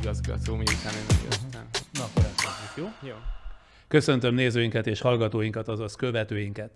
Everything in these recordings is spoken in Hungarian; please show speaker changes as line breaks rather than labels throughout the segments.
igazgató, miután én.
Na, akkor elkezdjük, jó?
Jó.
Köszöntöm nézőinket és hallgatóinkat, azaz követőinket.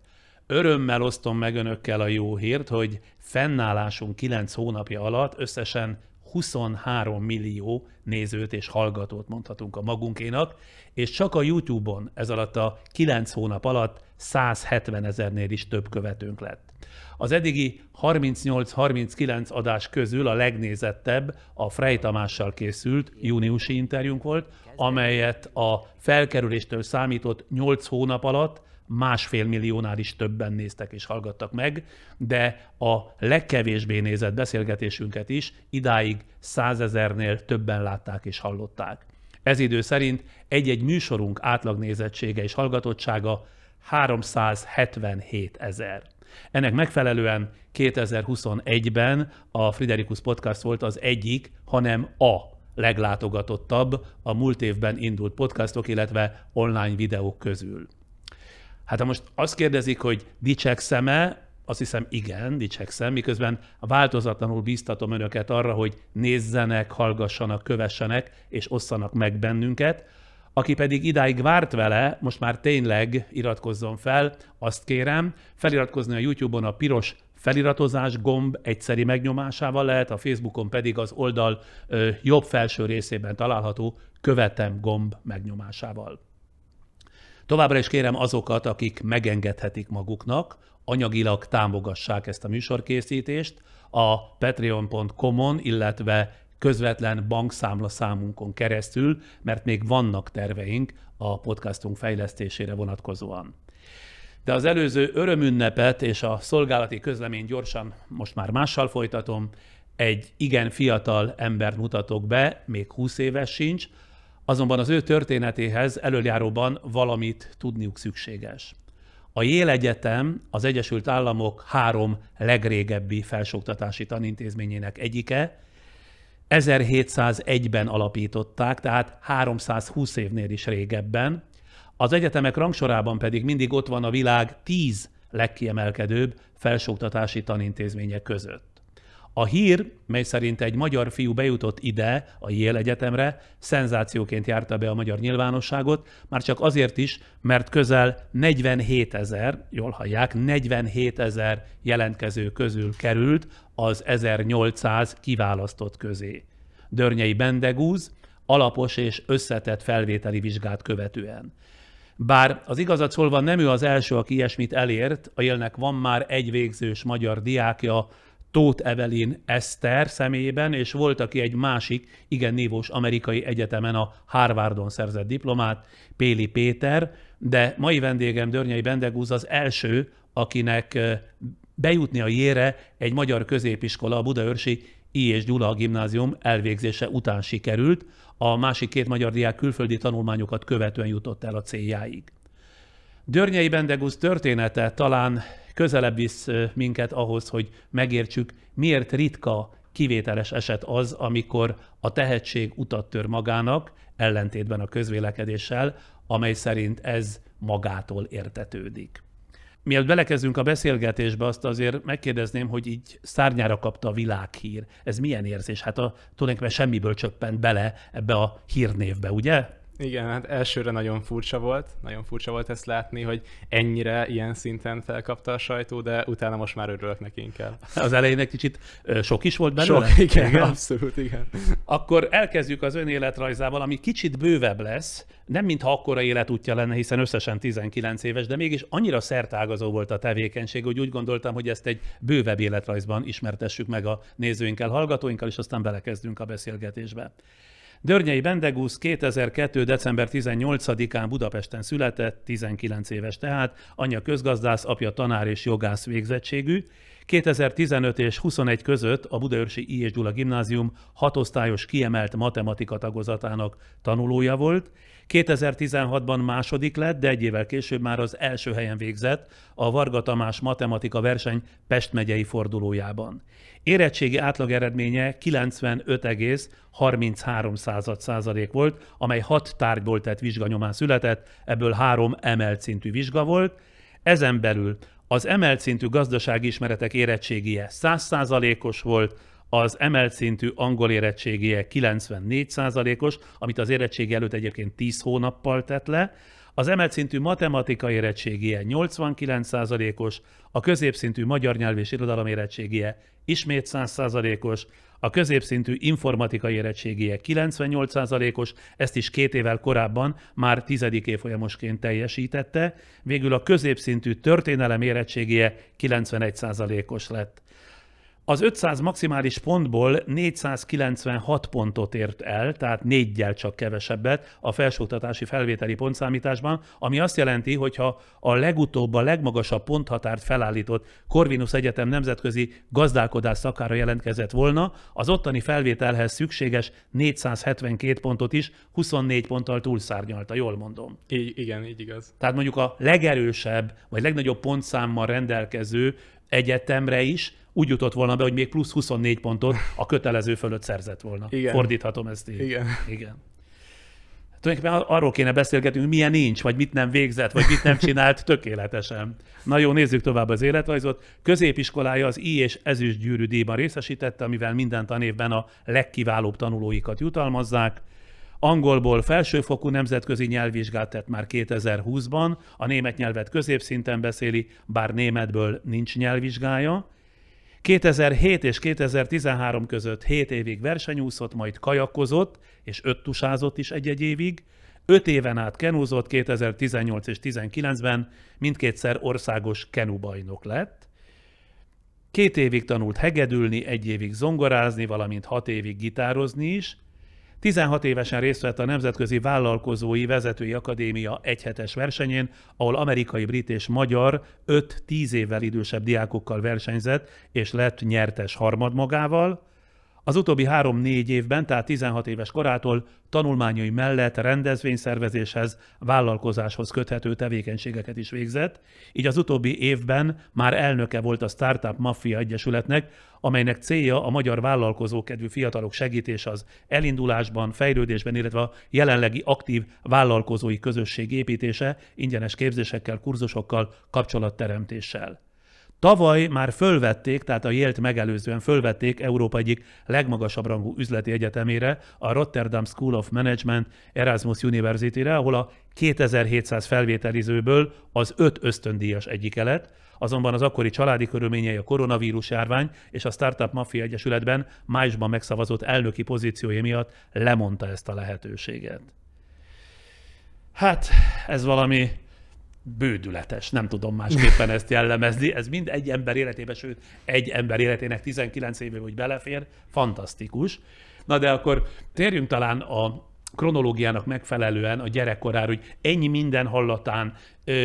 Örömmel osztom meg önökkel a jó hírt, hogy fennállásunk 9 hónapja alatt összesen 23 millió nézőt és hallgatót mondhatunk a magunkénak, és csak a YouTube-on ez alatt a 9 hónap alatt 170 ezernél is több követőnk lett. Az eddigi 38-39 adás közül a legnézettebb a Frey Tamással készült júniusi interjúnk volt, amelyet a felkerüléstől számított 8 hónap alatt másfél milliónál is többen néztek és hallgattak meg, de a legkevésbé nézett beszélgetésünket is idáig százezernél többen látták és hallották. Ez idő szerint egy-egy műsorunk átlagnézettsége és hallgatottsága 377 ezer. Ennek megfelelően 2021-ben a Friderikus Podcast volt az egyik, hanem a leglátogatottabb a múlt évben indult podcastok, illetve online videók közül. Hát ha most azt kérdezik, hogy dicsekszem-e, azt hiszem igen, dicsekszem, miközben változatlanul bíztatom önöket arra, hogy nézzenek, hallgassanak, kövessenek és osszanak meg bennünket. Aki pedig idáig várt vele, most már tényleg iratkozzon fel, azt kérem, feliratkozni a YouTube-on a piros feliratozás gomb egyszeri megnyomásával lehet, a Facebookon pedig az oldal jobb felső részében található követem gomb megnyomásával. Továbbra is kérem azokat, akik megengedhetik maguknak, anyagilag támogassák ezt a műsorkészítést a patreon.com-on, illetve közvetlen bankszámla számunkon keresztül, mert még vannak terveink a podcastunk fejlesztésére vonatkozóan. De az előző örömünnepet és a szolgálati közlemény gyorsan most már mással folytatom. Egy igen fiatal embert mutatok be, még 20 éves sincs, azonban az ő történetéhez előjáróban valamit tudniuk szükséges. A Yale Egyetem az Egyesült Államok három legrégebbi felsőoktatási tanintézményének egyike, 1701-ben alapították, tehát 320 évnél is régebben. Az egyetemek rangsorában pedig mindig ott van a világ 10 legkiemelkedőbb felsőoktatási tanintézmények között. A hír, mely szerint egy magyar fiú bejutott ide, a Yale Egyetemre, szenzációként járta be a magyar nyilvánosságot, már csak azért is, mert közel 47 ezer, jól hallják, 47 ezer jelentkező közül került az 1800 kiválasztott közé. Dörnyei Bendegúz alapos és összetett felvételi vizsgát követően. Bár az igazat szólva nem ő az első, aki ilyesmit elért, a élnek van már egy végzős magyar diákja, Tóth Evelyn Eszter személyében, és volt, aki egy másik, igen nívós amerikai egyetemen a Harvardon szerzett diplomát, Péli Péter, de mai vendégem Dörnyei Bendegúz az első, akinek bejutni a jére egy magyar középiskola, a Budaörsi I. és Gyula gimnázium elvégzése után sikerült, a másik két magyar diák külföldi tanulmányokat követően jutott el a céljáig. Dörnyei Bendegúz története talán közelebb visz minket ahhoz, hogy megértsük, miért ritka, kivételes eset az, amikor a tehetség utat tör magának, ellentétben a közvélekedéssel, amely szerint ez magától értetődik. Mielőtt belekezdünk a beszélgetésbe, azt azért megkérdezném, hogy így szárnyára kapta a világhír. Ez milyen érzés? Hát a, tulajdonképpen semmiből csöppent bele ebbe a hírnévbe, ugye?
Igen, hát elsőre nagyon furcsa volt, nagyon furcsa volt ezt látni, hogy ennyire ilyen szinten felkapta a sajtó, de utána most már örülök neki inkább.
Az elején egy kicsit sok is volt belőle?
Sok, igen, igen, abszolút, igen.
Akkor elkezdjük az ön életrajzával, ami kicsit bővebb lesz, nem mintha akkora életútja lenne, hiszen összesen 19 éves, de mégis annyira szertágazó volt a tevékenység, hogy úgy gondoltam, hogy ezt egy bővebb életrajzban ismertessük meg a nézőinkkel, hallgatóinkkal, és aztán belekezdünk a beszélgetésbe. Dörnyei Bendegúz 2002. december 18-án Budapesten született, 19 éves tehát, anyja közgazdász, apja tanár és jogász végzettségű. 2015 és 21 között a Budaörsi I. és Gyula Gimnázium hatosztályos kiemelt matematika tagozatának tanulója volt, 2016-ban második lett, de egy évvel később már az első helyen végzett a Varga Tamás matematika verseny Pest megyei fordulójában. Érettségi átlag eredménye 95,33 százalék volt, amely hat tárgyból tett vizsganyomán született, ebből három emelt szintű vizsga volt. Ezen belül az emelt szintű gazdasági ismeretek érettségie 100 százalékos volt, az emelt szintű angol érettségije 94%-os, amit az érettségi előtt egyébként 10 hónappal tett le, az emelt szintű matematika érettségie 89%-os, a középszintű magyar nyelv és irodalom érettségie ismét 100%-os, a középszintű informatikai érettségie 98%-os, ezt is két évvel korábban már tizedik évfolyamosként teljesítette, végül a középszintű történelem érettségie 91%-os lett. Az 500 maximális pontból 496 pontot ért el, tehát négyel csak kevesebbet a felsőoktatási felvételi pontszámításban, ami azt jelenti, hogy ha a legutóbb a legmagasabb ponthatárt felállított Corvinus Egyetem nemzetközi gazdálkodás szakára jelentkezett volna, az ottani felvételhez szükséges 472 pontot is 24 ponttal túlszárnyalta, jól mondom.
Így, igen, így igaz.
Tehát mondjuk a legerősebb, vagy legnagyobb pontszámmal rendelkező egyetemre is úgy jutott volna be, hogy még plusz 24 pontot a kötelező fölött szerzett volna.
Igen.
Fordíthatom ezt így.
Igen.
Igen. Tulajdonképpen arról kéne beszélgetnünk, milyen nincs, vagy mit nem végzett, vagy mit nem csinált tökéletesen. Na jó, nézzük tovább az életrajzot. Középiskolája az I és ezüst gyűrű díjban részesítette, amivel minden tanévben a legkiválóbb tanulóikat jutalmazzák. Angolból felsőfokú nemzetközi nyelvvizsgát tett már 2020-ban, a német nyelvet középszinten beszéli, bár németből nincs nyelvvizsgája. 2007 és 2013 között 7 évig versenyúszott, majd kajakozott, és öttusázott is egy-egy évig. 5 éven át kenúzott, 2018 és 2019-ben mindkétszer országos kenubajnok lett. Két évig tanult hegedülni, egy évig zongorázni, valamint hat évig gitározni is. 16 évesen részt vett a Nemzetközi Vállalkozói Vezetői Akadémia egyhetes versenyén, ahol amerikai, brit és magyar 5-10 évvel idősebb diákokkal versenyzett, és lett nyertes harmadmagával. Az utóbbi három-négy évben, tehát 16 éves korától tanulmányai mellett rendezvényszervezéshez, vállalkozáshoz köthető tevékenységeket is végzett, így az utóbbi évben már elnöke volt a Startup Mafia Egyesületnek, amelynek célja a magyar vállalkozókedvű fiatalok segítése az elindulásban, fejlődésben, illetve a jelenlegi aktív vállalkozói közösség építése, ingyenes képzésekkel, kurzusokkal, kapcsolatteremtéssel. Tavaly már fölvették, tehát a Yale-t megelőzően fölvették Európa egyik legmagasabb rangú üzleti egyetemére, a Rotterdam School of Management Erasmus University-re, ahol a 2700 felvételizőből az öt ösztöndíjas egyike lett, azonban az akkori családi körülményei a koronavírus járvány és a Startup Mafia Egyesületben májusban megszavazott elnöki pozíciója miatt lemondta ezt a lehetőséget. Hát, ez valami bődületes, nem tudom másképpen ezt jellemezni. Ez mind egy ember életében, sőt, egy ember életének 19 éve, hogy belefér, fantasztikus. Na de akkor térjünk talán a kronológiának megfelelően a gyerekkorára, hogy ennyi minden hallatán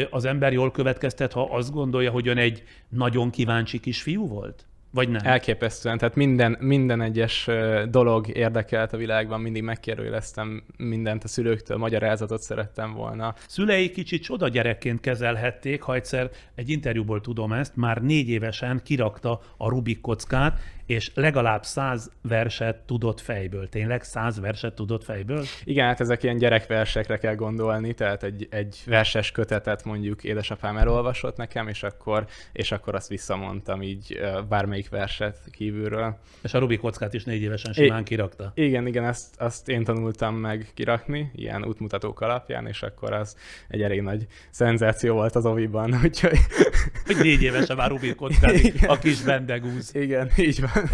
az ember jól következtet, ha azt gondolja, hogy ön egy nagyon kíváncsi kisfiú volt? Vagy nem?
Elképesztően, tehát minden, minden egyes dolog érdekelt a világban, mindig megkérdőjeleztem mindent a szülőktől, magyarázatot szerettem volna.
Szülei kicsit csoda gyerekként kezelhették, ha egyszer egy interjúból tudom ezt, már négy évesen kirakta a Rubik kockát, és legalább száz verset tudott fejből. Tényleg száz verset tudott fejből?
Igen, hát ezek ilyen gyerekversekre kell gondolni, tehát egy, egy verses kötetet mondjuk édesapám elolvasott nekem, és akkor, és akkor azt visszamondtam így bármelyik verset kívülről.
És a Rubik kockát is négy évesen simán I- kirakta?
Igen, igen, ezt, azt én tanultam meg kirakni, ilyen útmutatók alapján, és akkor az egy elég nagy szenzáció volt az oviban, úgyhogy...
Hogy négy évesen már Rubik kockát, a kis bendegúz.
Igen, így van.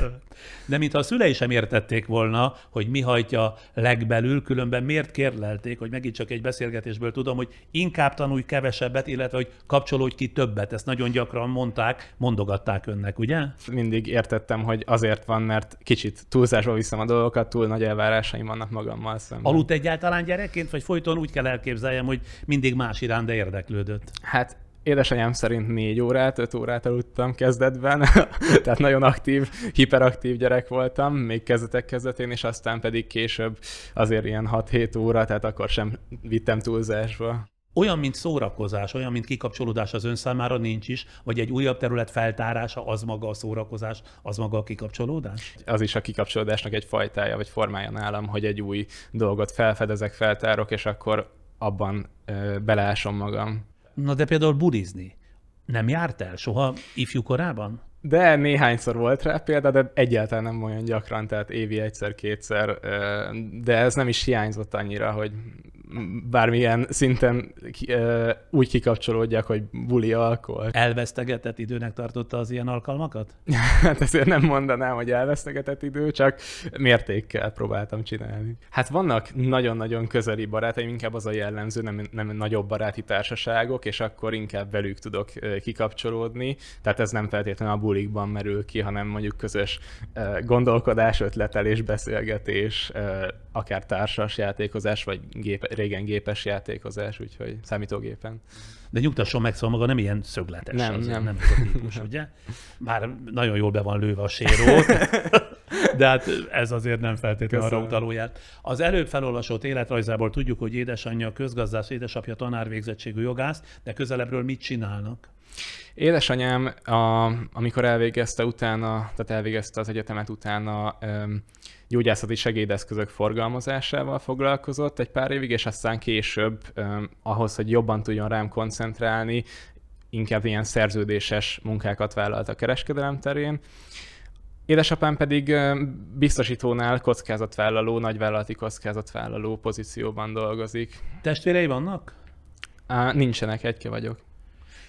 De mintha a szülei sem értették volna, hogy mi hajtja legbelül, különben miért kérlelték, hogy megint csak egy beszélgetésből tudom, hogy inkább tanulj kevesebbet, illetve hogy kapcsolódj ki többet. Ezt nagyon gyakran mondták, mondogatták önnek, ugye?
Mindig értettem, hogy azért van, mert kicsit túlzásba viszem a dolgokat, túl nagy elvárásaim vannak magammal szemben.
Aludt egyáltalán gyerekként, vagy folyton úgy kell elképzeljem, hogy mindig más iránt, de érdeklődött?
Hát Édesanyám szerint négy órát, öt órát aludtam kezdetben, tehát nagyon aktív, hiperaktív gyerek voltam, még kezdetek kezdetén, és aztán pedig később azért ilyen 6-7 óra, tehát akkor sem vittem túlzásba.
Olyan, mint szórakozás, olyan, mint kikapcsolódás az ön számára nincs is, vagy egy újabb terület feltárása, az maga a szórakozás, az maga a kikapcsolódás?
Az is a kikapcsolódásnak egy fajtája, vagy formája nálam, hogy egy új dolgot felfedezek, feltárok, és akkor abban ö, beleásom magam.
Na de például budizni. Nem járt el soha ifjú korában?
De néhányszor volt rá példa, de egyáltalán nem olyan gyakran, tehát évi egyszer-kétszer, de ez nem is hiányzott annyira, hogy bármilyen szinten úgy kikapcsolódjak, hogy buli alkohol.
Elvesztegetett időnek tartotta az ilyen alkalmakat?
hát ezért nem mondanám, hogy elvesztegetett idő, csak mértékkel próbáltam csinálni. Hát vannak nagyon-nagyon közeli barátaim, inkább az a jellemző, nem, nem nagyobb baráti társaságok, és akkor inkább velük tudok kikapcsolódni. Tehát ez nem feltétlenül a bulikban merül ki, hanem mondjuk közös gondolkodás, ötletelés, beszélgetés, akár társas játékozás, vagy gép, régen gépes játékozás, úgyhogy számítógépen.
De nyugtasson meg, szóval maga nem ilyen szögletes.
Nem, azért, nem.
nem ez a típus, ugye? Már nagyon jól be van lőve a séró, de hát ez azért nem feltétlenül arra utalóját. Az előbb felolvasott életrajzából tudjuk, hogy édesanyja közgazdász, édesapja tanárvégzettségű jogász, de közelebbről mit csinálnak?
Édesanyám, a, amikor elvégezte utána, tehát elvégezte az egyetemet utána, um, gyógyászati segédeszközök forgalmazásával foglalkozott egy pár évig, és aztán később um, ahhoz, hogy jobban tudjon rám koncentrálni, inkább ilyen szerződéses munkákat vállalt a kereskedelem terén. Édesapám pedig biztosítónál kockázatvállaló, nagyvállalati kockázatvállaló pozícióban dolgozik.
Testvérei vannak?
Á, nincsenek, egyke vagyok.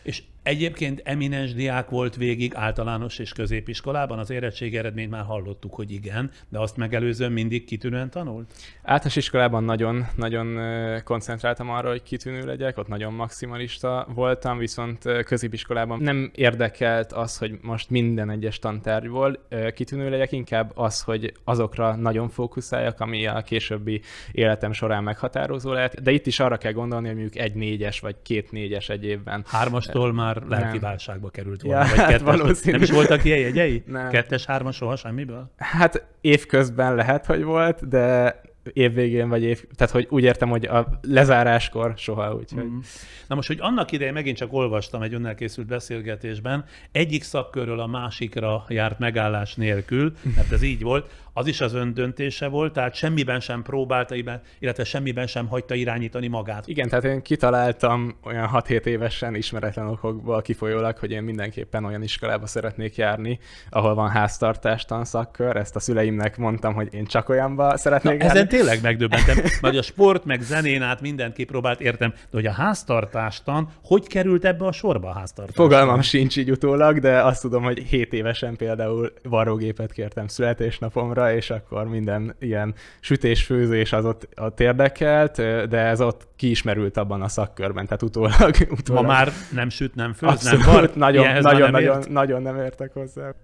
És Egyébként eminens diák volt végig általános és középiskolában, az érettségi eredményt már hallottuk, hogy igen, de azt megelőzően mindig kitűnően tanult?
Általános iskolában nagyon, nagyon koncentráltam arra, hogy kitűnő legyek, ott nagyon maximalista voltam, viszont középiskolában nem érdekelt az, hogy most minden egyes tantárgyból kitűnő legyek, inkább az, hogy azokra nagyon fókuszáljak, ami a későbbi életem során meghatározó lehet. De itt is arra kell gondolni, hogy mondjuk egy négyes vagy két négyes egy évben.
Hármastól már már lelki válságba került volna. Ja, vagy hát kettes, nem is voltak ilyen jegyei? Nem. Kettes, hármas, soha semmiből?
Hát évközben lehet, hogy volt, de évvégén, vagy év, tehát hogy úgy értem, hogy a lezáráskor soha, úgyhogy. Mm.
Na most, hogy annak idején megint csak olvastam egy önnel készült beszélgetésben, egyik szakkörről a másikra járt megállás nélkül, mert ez így volt, az is az ön döntése volt, tehát semmiben sem próbálta, illetve semmiben sem hagyta irányítani magát.
Igen, tehát én kitaláltam olyan 6-7 évesen ismeretlen okokból kifolyólag, hogy én mindenképpen olyan iskolába szeretnék járni, ahol van háztartás tanszakkör. Ezt a szüleimnek mondtam, hogy én csak olyanba szeretnék
Na, járni. Ezen tényleg megdöbbentem, mert a sport, meg zenén át mindent kipróbált, értem, de hogy a háztartástan, hogy került ebbe a sorba a háztartás?
Fogalmam sincs így utólag, de azt tudom, hogy 7 évesen például varrógépet kértem születésnapomra, és akkor minden ilyen sütés-főzés az ott, ott érdekelt, de ez ott kiismerült abban a szakkörben, tehát utólag. utólag.
Ma már nem süt, nem főz, Abszolút, nem var?
Nagyon, nagyon, nem nagyon, nagyon nem értek hozzá.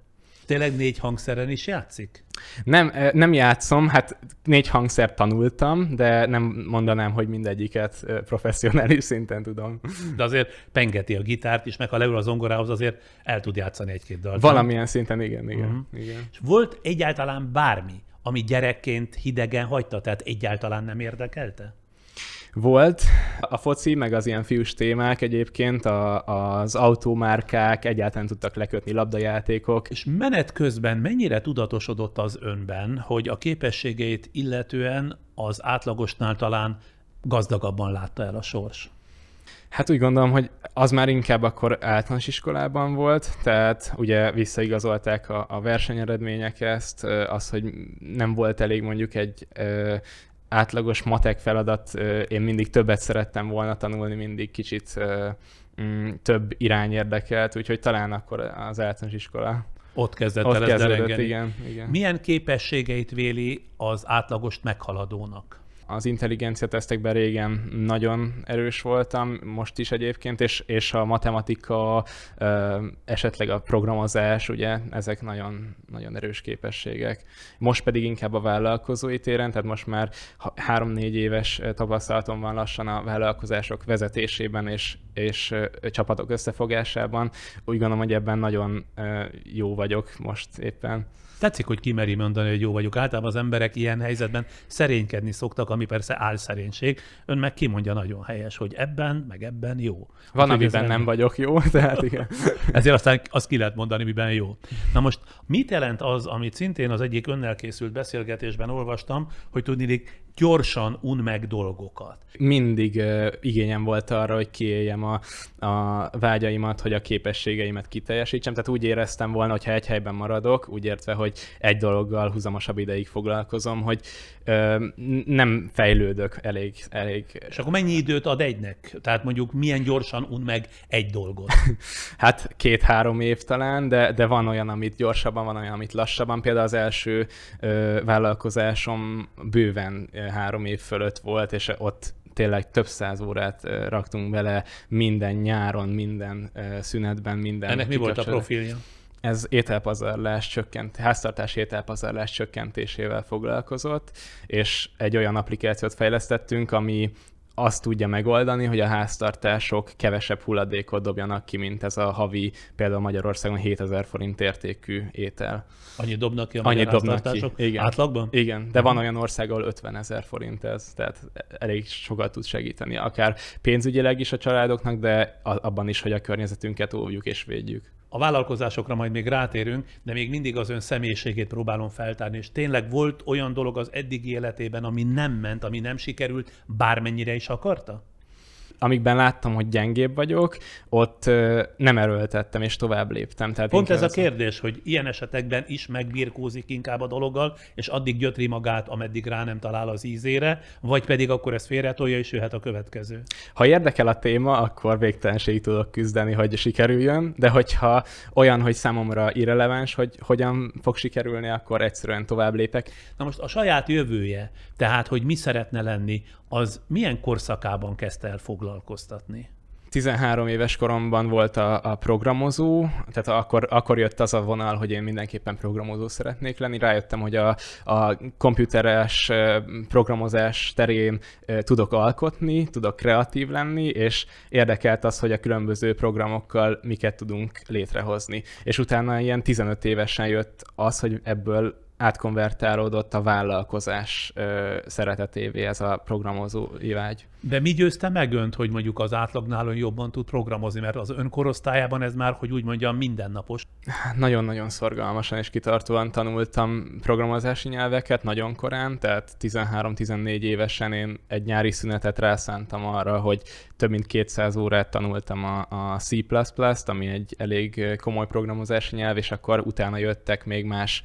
Tényleg négy hangszeren is játszik?
Nem, nem játszom, hát négy hangszer tanultam, de nem mondanám, hogy mindegyiket professzionális szinten tudom.
De azért pengeti a gitárt is, meg ha leül a zongorához, azért el tud játszani egy-két dalt.
Valamilyen szinten igen, igen. Uh-huh. igen.
És volt egyáltalán bármi, ami gyerekként hidegen hagyta, tehát egyáltalán nem érdekelte?
Volt. A foci, meg az ilyen fiús témák egyébként, a, az autómárkák egyáltalán tudtak lekötni labdajátékok.
És menet közben mennyire tudatosodott az önben, hogy a képességeit illetően az átlagosnál talán gazdagabban látta el a sors?
Hát úgy gondolom, hogy az már inkább akkor általános iskolában volt, tehát ugye visszaigazolták a, a versenyeredmények ezt, az, hogy nem volt elég mondjuk egy átlagos matek feladat, én mindig többet szerettem volna tanulni, mindig kicsit mm, több irány érdekelt, úgyhogy talán akkor az általános iskola.
Ott kezdett Ott el kezdődött,
igen, igen.
Milyen képességeit véli az átlagost meghaladónak?
Az intelligencia tesztekben régen nagyon erős voltam, most is egyébként, és, és a matematika, esetleg a programozás, ugye, ezek nagyon, nagyon erős képességek. Most pedig inkább a vállalkozói téren, tehát most már három-négy éves tapasztalatom van lassan a vállalkozások vezetésében és, és csapatok összefogásában. Úgy gondolom, hogy ebben nagyon jó vagyok most éppen.
Tetszik, hogy kimeri mondani, hogy jó vagyok. Általában az emberek ilyen helyzetben szerénykedni szoktak, ami persze álszerénység. Ön meg kimondja nagyon helyes, hogy ebben, meg ebben jó.
Van,
Úgyhogy
amiben nem vagyok jó, tehát igen.
Ezért aztán azt ki lehet mondani, miben jó. Na most mit jelent az, amit szintén az egyik önnel készült beszélgetésben olvastam, hogy tudnilik gyorsan un meg dolgokat.
Mindig uh, igényem volt arra, hogy kiéljem a, a vágyaimat, hogy a képességeimet kiteljesítsem. Tehát úgy éreztem volna, hogy ha egy helyben maradok, úgy értve, hogy egy dologgal húzamosabb ideig foglalkozom, hogy uh, nem fejlődök elég, elég.
És akkor mennyi időt ad egynek? Tehát mondjuk milyen gyorsan un meg egy dolgot?
hát két-három év talán, de, de van olyan, amit gyorsabban, van olyan, amit lassabban. Például az első uh, vállalkozásom bőven három év fölött volt, és ott tényleg több száz órát raktunk bele minden nyáron, minden szünetben, minden
Ennek mi volt a profilja?
Ez ételpazarlás csökkent, háztartás ételpazarlás csökkentésével foglalkozott, és egy olyan applikációt fejlesztettünk, ami azt tudja megoldani, hogy a háztartások kevesebb hulladékot dobjanak ki, mint ez a havi, például Magyarországon 7000 forint értékű étel.
Annyit dobnak ki a Annyit dobnak ki. Igen. átlagban?
Igen, de van olyan ország, ahol 50 ezer forint ez, tehát elég sokat tud segíteni, akár pénzügyileg is a családoknak, de abban is, hogy a környezetünket óvjuk és védjük.
A vállalkozásokra majd még rátérünk, de még mindig az ön személyiségét próbálom feltárni, és tényleg volt olyan dolog az eddigi életében, ami nem ment, ami nem sikerült, bármennyire is akarta?
Amikben láttam, hogy gyengébb vagyok, ott nem erőltettem, és tovább léptem.
Tehát Pont ez a kérdés, hogy ilyen esetekben is megbirkózik inkább a dologgal, és addig gyötri magát, ameddig rá nem talál az ízére, vagy pedig akkor ez félretolja, és jöhet a következő.
Ha érdekel a téma, akkor végtelenségig tudok küzdeni, hogy sikerüljön, de hogyha olyan, hogy számomra irreleváns, hogy hogyan fog sikerülni, akkor egyszerűen tovább lépek.
Na most a saját jövője, tehát hogy mi szeretne lenni, az milyen korszakában kezdte el foglalkoztatni?
13 éves koromban volt a, a programozó, tehát akkor, akkor jött az a vonal, hogy én mindenképpen programozó szeretnék lenni. Rájöttem, hogy a, a komputeres programozás terén tudok alkotni, tudok kreatív lenni, és érdekelt az, hogy a különböző programokkal miket tudunk létrehozni. És utána ilyen 15 évesen jött az, hogy ebből átkonvertálódott a vállalkozás ö, szeretetévé ez a programozó vágy.
De mi győzte meg önt, hogy mondjuk az átlagnál ön jobban tud programozni, mert az ön korosztályában ez már, hogy úgy mondjam, mindennapos?
Nagyon-nagyon szorgalmasan és kitartóan tanultam programozási nyelveket, nagyon korán, tehát 13-14 évesen én egy nyári szünetet rászántam arra, hogy több mint 200 órát tanultam a, a C++-t, ami egy elég komoly programozási nyelv, és akkor utána jöttek még más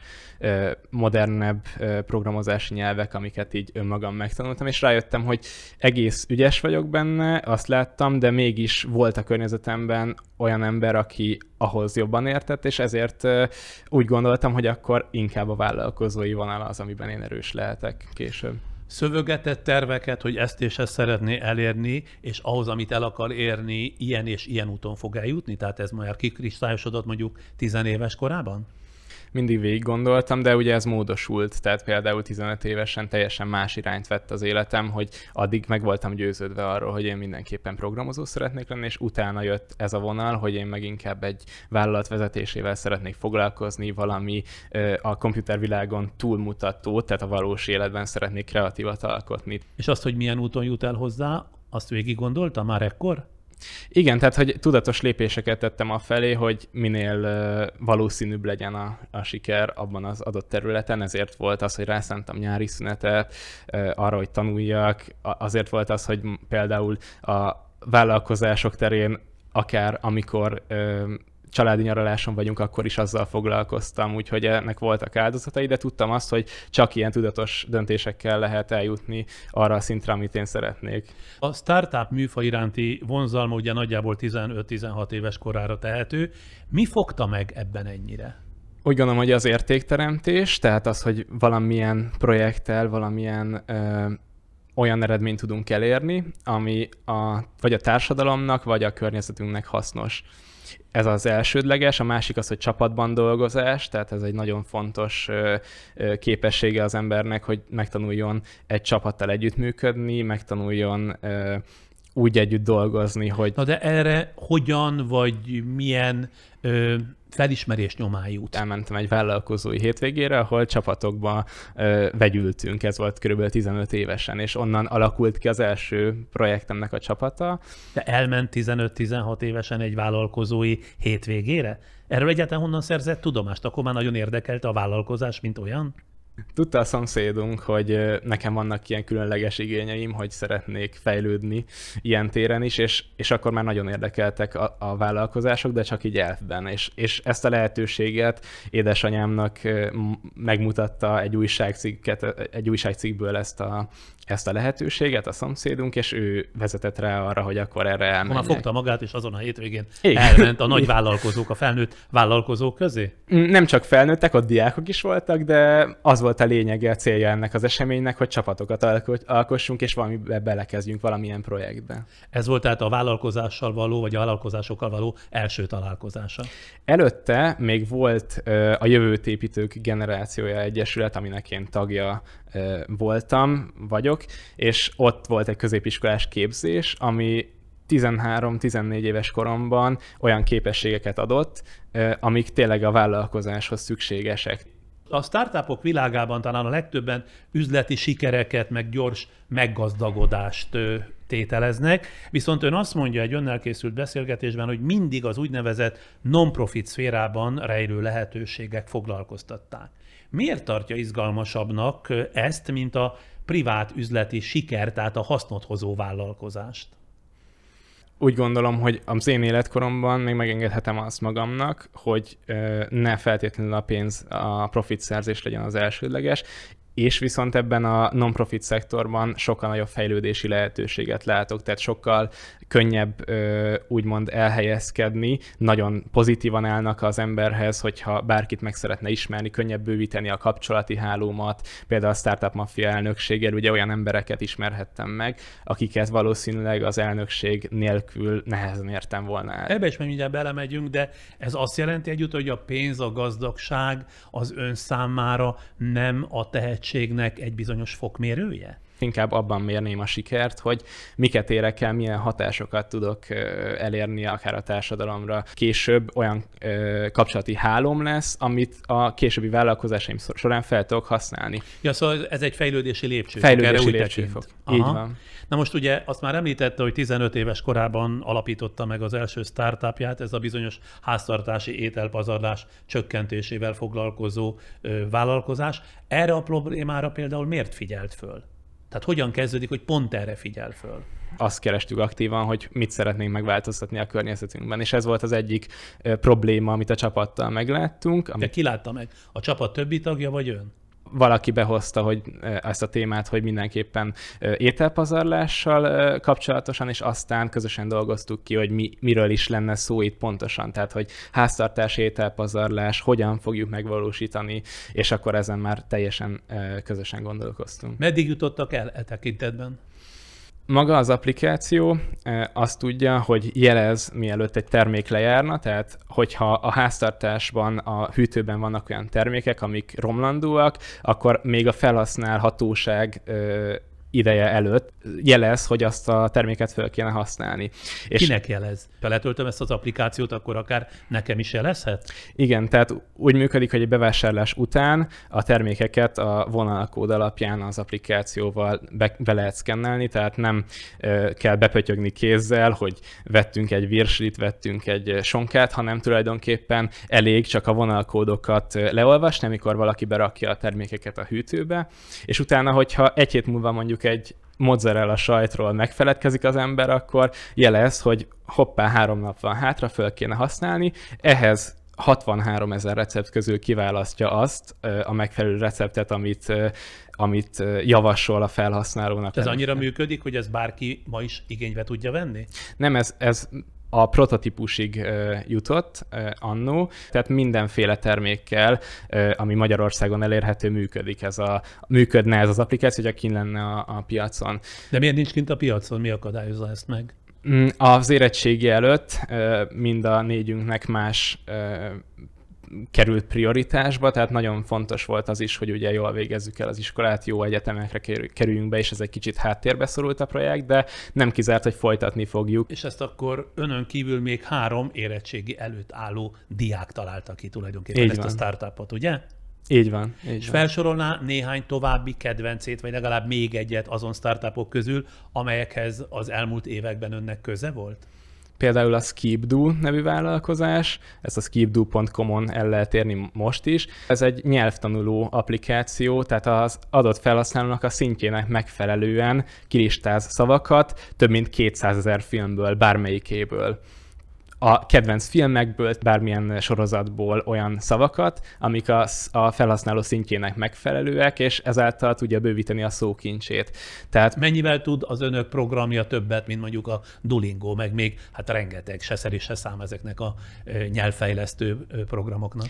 modernebb programozási nyelvek, amiket így önmagam megtanultam, és rájöttem, hogy egész ügyes vagyok benne, azt láttam, de mégis volt a környezetemben olyan ember, aki ahhoz jobban értett, és ezért úgy gondoltam, hogy akkor inkább a vállalkozói vonal az, amiben én erős lehetek később
szövögetett terveket, hogy ezt és ezt szeretné elérni, és ahhoz, amit el akar érni, ilyen és ilyen úton fog eljutni? Tehát ez már kikristályosodott mondjuk tizenéves korában?
Mindig végig gondoltam, de ugye ez módosult, tehát például 15 évesen teljesen más irányt vett az életem, hogy addig meg voltam győződve arról, hogy én mindenképpen programozó szeretnék lenni, és utána jött ez a vonal, hogy én meg inkább egy vállalat vezetésével szeretnék foglalkozni, valami a komputervilágon túlmutató, tehát a valós életben szeretnék kreatívat alkotni.
És azt, hogy milyen úton jut el hozzá, azt végig gondolta már ekkor?
Igen, tehát hogy tudatos lépéseket tettem a felé, hogy minél valószínűbb legyen a, a siker abban az adott területen, ezért volt az, hogy rászántam nyári szünetet arra, hogy tanuljak, azért volt az, hogy például a vállalkozások terén akár amikor családi nyaraláson vagyunk, akkor is azzal foglalkoztam, úgyhogy ennek voltak áldozatai, de tudtam azt, hogy csak ilyen tudatos döntésekkel lehet eljutni arra a szintre, amit én szeretnék.
A startup műfa iránti vonzalma ugye nagyjából 15-16 éves korára tehető. Mi fogta meg ebben ennyire?
Úgy gondolom, hogy az értékteremtés, tehát az, hogy valamilyen projekttel, valamilyen ö, olyan eredményt tudunk elérni, ami a, vagy a társadalomnak, vagy a környezetünknek hasznos ez az elsődleges, a másik az, hogy csapatban dolgozás, tehát ez egy nagyon fontos képessége az embernek, hogy megtanuljon egy csapattal együttműködni, megtanuljon úgy együtt dolgozni, hogy...
Na de erre hogyan, vagy milyen felismerés nyomán jut.
Elmentem egy vállalkozói hétvégére, ahol csapatokba ö, vegyültünk, ez volt kb. 15 évesen, és onnan alakult ki az első projektemnek a csapata.
De elment 15-16 évesen egy vállalkozói hétvégére? Erről egyáltalán honnan szerzett tudomást? Akkor már nagyon érdekelte a vállalkozás, mint olyan?
Tudta a szomszédunk, hogy nekem vannak ilyen különleges igényeim, hogy szeretnék fejlődni ilyen téren is, és, és akkor már nagyon érdekeltek a, a vállalkozások, de csak így elfben. És, és ezt a lehetőséget édesanyámnak megmutatta egy újságcikket, egy újságcikkből ezt a, ezt a lehetőséget a szomszédunk, és ő vezetett rá arra, hogy akkor erre elmenjek.
Már fogta magát, és azon a hétvégén Igen. elment a nagy vállalkozók, a felnőtt vállalkozók közé?
Nem csak felnőttek, ott diákok is voltak, de az volt a lényege, a célja ennek az eseménynek, hogy csapatokat alkossunk, és valamibe belekezdjünk valamilyen projektbe.
Ez volt tehát a vállalkozással való, vagy a vállalkozásokkal való első találkozása?
Előtte még volt a Jövőt Építők Generációja Egyesület, aminek én tagja voltam, vagyok, és ott volt egy középiskolás képzés, ami 13-14 éves koromban olyan képességeket adott, amik tényleg a vállalkozáshoz szükségesek.
A startupok világában talán a legtöbben üzleti sikereket, meg gyors meggazdagodást tételeznek, viszont ön azt mondja egy önnel készült beszélgetésben, hogy mindig az úgynevezett non-profit szférában rejlő lehetőségek foglalkoztatták. Miért tartja izgalmasabbnak ezt, mint a privát üzleti siker, tehát a hasznot hozó vállalkozást?
Úgy gondolom, hogy az én életkoromban még megengedhetem azt magamnak, hogy ne feltétlenül a pénz, a profit szerzés legyen az elsődleges, és viszont ebben a non-profit szektorban sokkal nagyobb fejlődési lehetőséget látok, tehát sokkal könnyebb úgymond elhelyezkedni, nagyon pozitívan állnak az emberhez, hogyha bárkit meg szeretne ismerni, könnyebb bővíteni a kapcsolati hálómat, például a Startup Mafia elnökséggel ugye olyan embereket ismerhettem meg, akiket valószínűleg az elnökség nélkül nehezen értem volna el.
Ebbe is mindjárt belemegyünk, de ez azt jelenti együtt, hogy a pénz, a gazdagság az ön számára nem a tehetségnek egy bizonyos fokmérője?
inkább abban mérném a sikert, hogy miket érek el, milyen hatásokat tudok elérni akár a társadalomra. Később olyan kapcsolati hálóm lesz, amit a későbbi vállalkozásaim során fel tudok használni.
Ja, szóval ez egy fejlődési lépcső.
Fejlődési lépcsőfok. Így van.
Na most ugye azt már említette, hogy 15 éves korában alapította meg az első startupját, ez a bizonyos háztartási ételpazarlás csökkentésével foglalkozó ö, vállalkozás. Erre a problémára például miért figyelt föl? Tehát hogyan kezdődik, hogy pont erre figyel föl?
Azt kerestük aktívan, hogy mit szeretnénk megváltoztatni a környezetünkben, és ez volt az egyik probléma, amit a csapattal megláttunk.
Amit... De ki látta meg? A csapat többi tagja, vagy ön?
Valaki behozta hogy ezt a témát, hogy mindenképpen ételpazarlással kapcsolatosan, és aztán közösen dolgoztuk ki, hogy mi, miről is lenne szó itt pontosan, tehát hogy háztartás, ételpazarlás, hogyan fogjuk megvalósítani, és akkor ezen már teljesen közösen gondolkoztunk.
Meddig jutottak el e tekintetben?
Maga az applikáció azt tudja, hogy jelez, mielőtt egy termék lejárna, tehát hogyha a háztartásban, a hűtőben vannak olyan termékek, amik romlandóak, akkor még a felhasználhatóság ideje előtt jelez, hogy azt a terméket fel kéne használni.
És Kinek jelez? Ha letöltöm ezt az applikációt, akkor akár nekem is jelezhet?
Igen, tehát úgy működik, hogy egy bevásárlás után a termékeket a vonalkód alapján az applikációval be, be lehet szkennelni, tehát nem ö, kell bepötyögni kézzel, hogy vettünk egy virslit, vettünk egy sonkát, hanem tulajdonképpen elég csak a vonalkódokat leolvasni, amikor valaki berakja a termékeket a hűtőbe, és utána, hogyha egy hét múlva mondjuk egy mozzarella sajtról megfeledkezik az ember, akkor jelez, hogy hoppá, három nap van hátra, föl kéne használni. Ehhez 63 ezer recept közül kiválasztja azt a megfelelő receptet, amit, amit javasol a felhasználónak.
Ez annyira működik, hogy ez bárki ma is igénybe tudja venni?
Nem, ez, ez a prototípusig jutott annó, tehát mindenféle termékkel, ami Magyarországon elérhető, működik ez a, működne ez az applikáció, hogy aki lenne a, a piacon.
De miért nincs kint a piacon? Mi akadályozza ezt meg?
Mm, az érettségi előtt mind a négyünknek más került prioritásba, tehát nagyon fontos volt az is, hogy ugye jól végezzük el az iskolát, jó egyetemekre kerüljünk be, és ez egy kicsit háttérbe szorult a projekt, de nem kizárt, hogy folytatni fogjuk.
És ezt akkor önön kívül még három érettségi előtt álló diák találta ki tulajdonképpen Így ezt van. a startupot, ugye?
Így van. Így
és van. felsorolná néhány további kedvencét, vagy legalább még egyet azon startupok közül, amelyekhez az elmúlt években önnek köze volt?
Például a Skipdo nevű vállalkozás, ezt a skipdo.com-on el lehet érni most is. Ez egy nyelvtanuló applikáció, tehát az adott felhasználónak a szintjének megfelelően kilistáz szavakat több mint 200 ezer filmből, bármelyikéből a kedvenc filmekből, bármilyen sorozatból olyan szavakat, amik a, a felhasználó szintjének megfelelőek, és ezáltal tudja bővíteni a szókincsét.
Tehát Mennyivel tud az önök programja többet, mint mondjuk a Duolingo, meg még hát rengeteg se szer és se szám ezeknek a nyelvfejlesztő programoknak?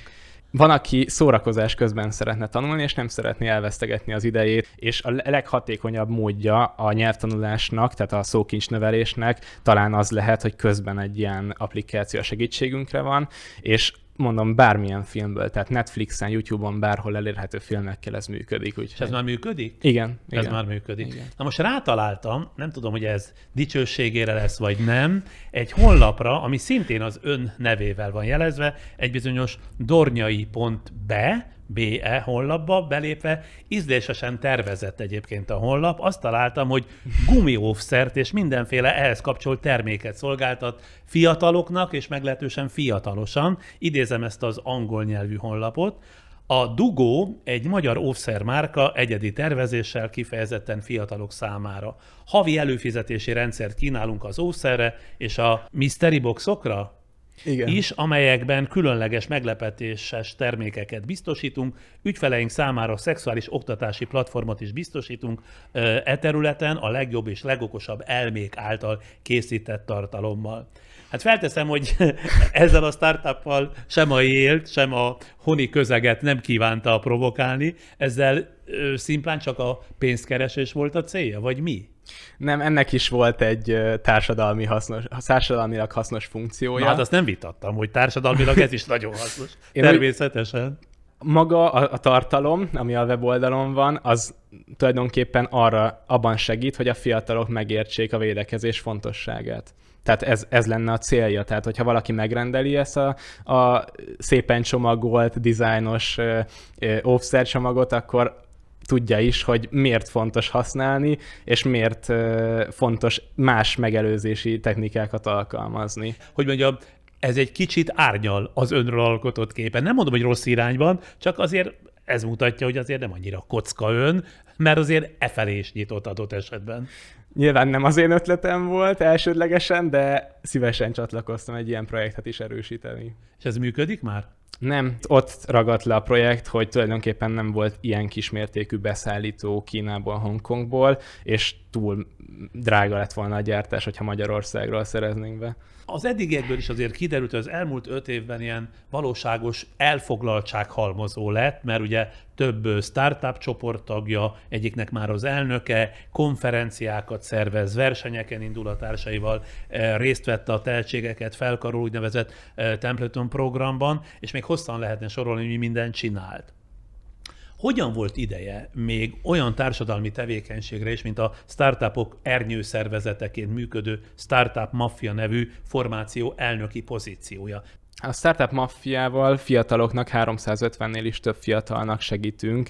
Van, aki szórakozás közben szeretne tanulni, és nem szeretné elvesztegetni az idejét, és a leghatékonyabb módja a nyelvtanulásnak, tehát a szókincsnövelésnek talán az lehet, hogy közben egy ilyen applikáció a segítségünkre van, és mondom, bármilyen filmből, tehát Netflixen, YouTube-on, bárhol elérhető filmekkel ez működik. Úgy,
És ez már működik?
Igen.
Ez
igen.
már működik. Igen. Na most rátaláltam, nem tudom, hogy ez dicsőségére lesz, vagy nem, egy honlapra, ami szintén az ön nevével van jelezve, egy bizonyos dornyai.be, BE honlapba belépve, ízlésesen tervezett egyébként a honlap. Azt találtam, hogy gumiófszert és mindenféle ehhez kapcsolt terméket szolgáltat fiataloknak, és meglehetősen fiatalosan. Idézem ezt az angol nyelvű honlapot. A Dugó egy magyar óvszer márka egyedi tervezéssel kifejezetten fiatalok számára. Havi előfizetési rendszert kínálunk az óvszerre és a mystery boxokra, igen. is, amelyekben különleges meglepetéses termékeket biztosítunk. Ügyfeleink számára szexuális oktatási platformot is biztosítunk e területen a legjobb és legokosabb elmék által készített tartalommal. Hát felteszem, hogy ezzel a startuppal sem a élt, sem a honi közeget nem kívánta provokálni, ezzel szimplán csak a pénzkeresés volt a célja, vagy mi?
Nem, ennek is volt egy társadalmi hasznos, társadalmilag hasznos funkciója. Na,
hát azt nem vitattam, hogy társadalmilag ez is nagyon hasznos. Én Természetesen.
Maga a, a tartalom, ami a weboldalon van, az tulajdonképpen arra abban segít, hogy a fiatalok megértsék a védekezés fontosságát. Tehát ez, ez lenne a célja. Tehát, hogyha valaki megrendeli ezt a, a szépen csomagolt, dizájnos offset csomagot, akkor tudja is, hogy miért fontos használni, és miért fontos más megelőzési technikákat alkalmazni.
Hogy mondjam, ez egy kicsit árnyal az önről alkotott képen. Nem mondom, hogy rossz irányban, csak azért ez mutatja, hogy azért nem annyira kocka ön, mert azért e felé is nyitott adott esetben.
Nyilván nem az én ötletem volt elsődlegesen, de szívesen csatlakoztam egy ilyen projektet is erősíteni.
És ez működik már?
Nem, ott ragadt le a projekt, hogy tulajdonképpen nem volt ilyen kismértékű beszállító Kínából, Hongkongból, és túl drága lett volna a gyártás, hogyha Magyarországról szereznénk be.
Az eddigiekből is azért kiderült, hogy az elmúlt öt évben ilyen valóságos elfoglaltság halmozó lett, mert ugye több startup csoporttagja, egyiknek már az elnöke, konferenciákat szervez, versenyeken indul a társaival, részt vett a tehetségeket felkarol úgynevezett Templeton programban, és még hosszan lehetne sorolni, hogy mi mindent csinált. Hogyan volt ideje még olyan társadalmi tevékenységre is, mint a startupok ernyőszervezeteként működő Startup Mafia nevű formáció elnöki pozíciója?
A Startup Maffiával fiataloknak, 350-nél is több fiatalnak segítünk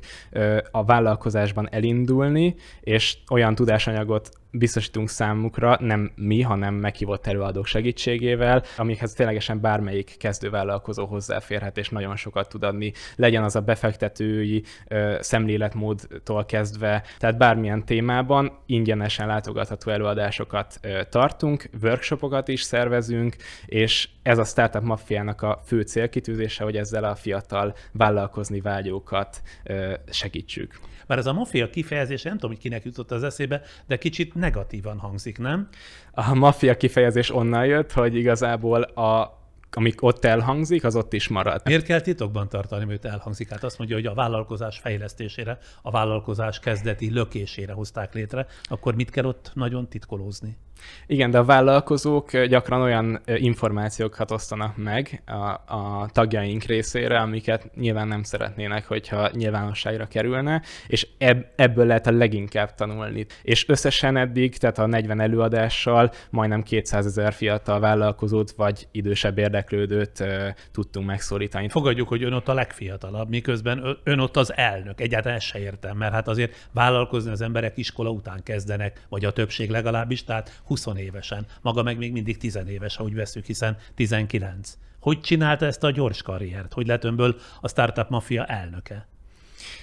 a vállalkozásban elindulni, és olyan tudásanyagot biztosítunk számukra, nem mi, hanem meghívott előadók segítségével, amikhez ténylegesen bármelyik kezdővállalkozó hozzáférhet, és nagyon sokat tud adni. Legyen az a befektetői ö, szemléletmódtól kezdve, tehát bármilyen témában ingyenesen látogatható előadásokat ö, tartunk, workshopokat is szervezünk, és ez a Startup Maffiának a fő célkitűzése, hogy ezzel a fiatal vállalkozni vágyókat ö, segítsük.
Bár ez a maffia kifejezés, nem tudom, hogy kinek jutott az eszébe, de kicsit negatívan hangzik, nem?
A maffia kifejezés onnan jött, hogy igazából a amik ott elhangzik, az ott is marad.
Miért kell titokban tartani, amit elhangzik? Hát azt mondja, hogy a vállalkozás fejlesztésére, a vállalkozás kezdeti lökésére hozták létre, akkor mit kell ott nagyon titkolózni?
Igen, de a vállalkozók gyakran olyan információkat osztanak meg a, a tagjaink részére, amiket nyilván nem szeretnének, hogyha nyilvánosságra kerülne, és ebb, ebből lehet a leginkább tanulni. És összesen eddig, tehát a 40 előadással majdnem 200 ezer fiatal vállalkozót vagy idősebb érdeklődőt uh, tudtunk megszólítani.
Fogadjuk, hogy ön ott a legfiatalabb, miközben ön ott az elnök. Egyáltalán ezt se értem, mert hát azért vállalkozni az emberek iskola után kezdenek, vagy a többség legalábbis, tehát 20 évesen. Maga meg még mindig 10 éves, ahogy veszük, hiszen 19. Hogy csinálta ezt a gyors karriert? Hogy lett önből a Startup Mafia elnöke?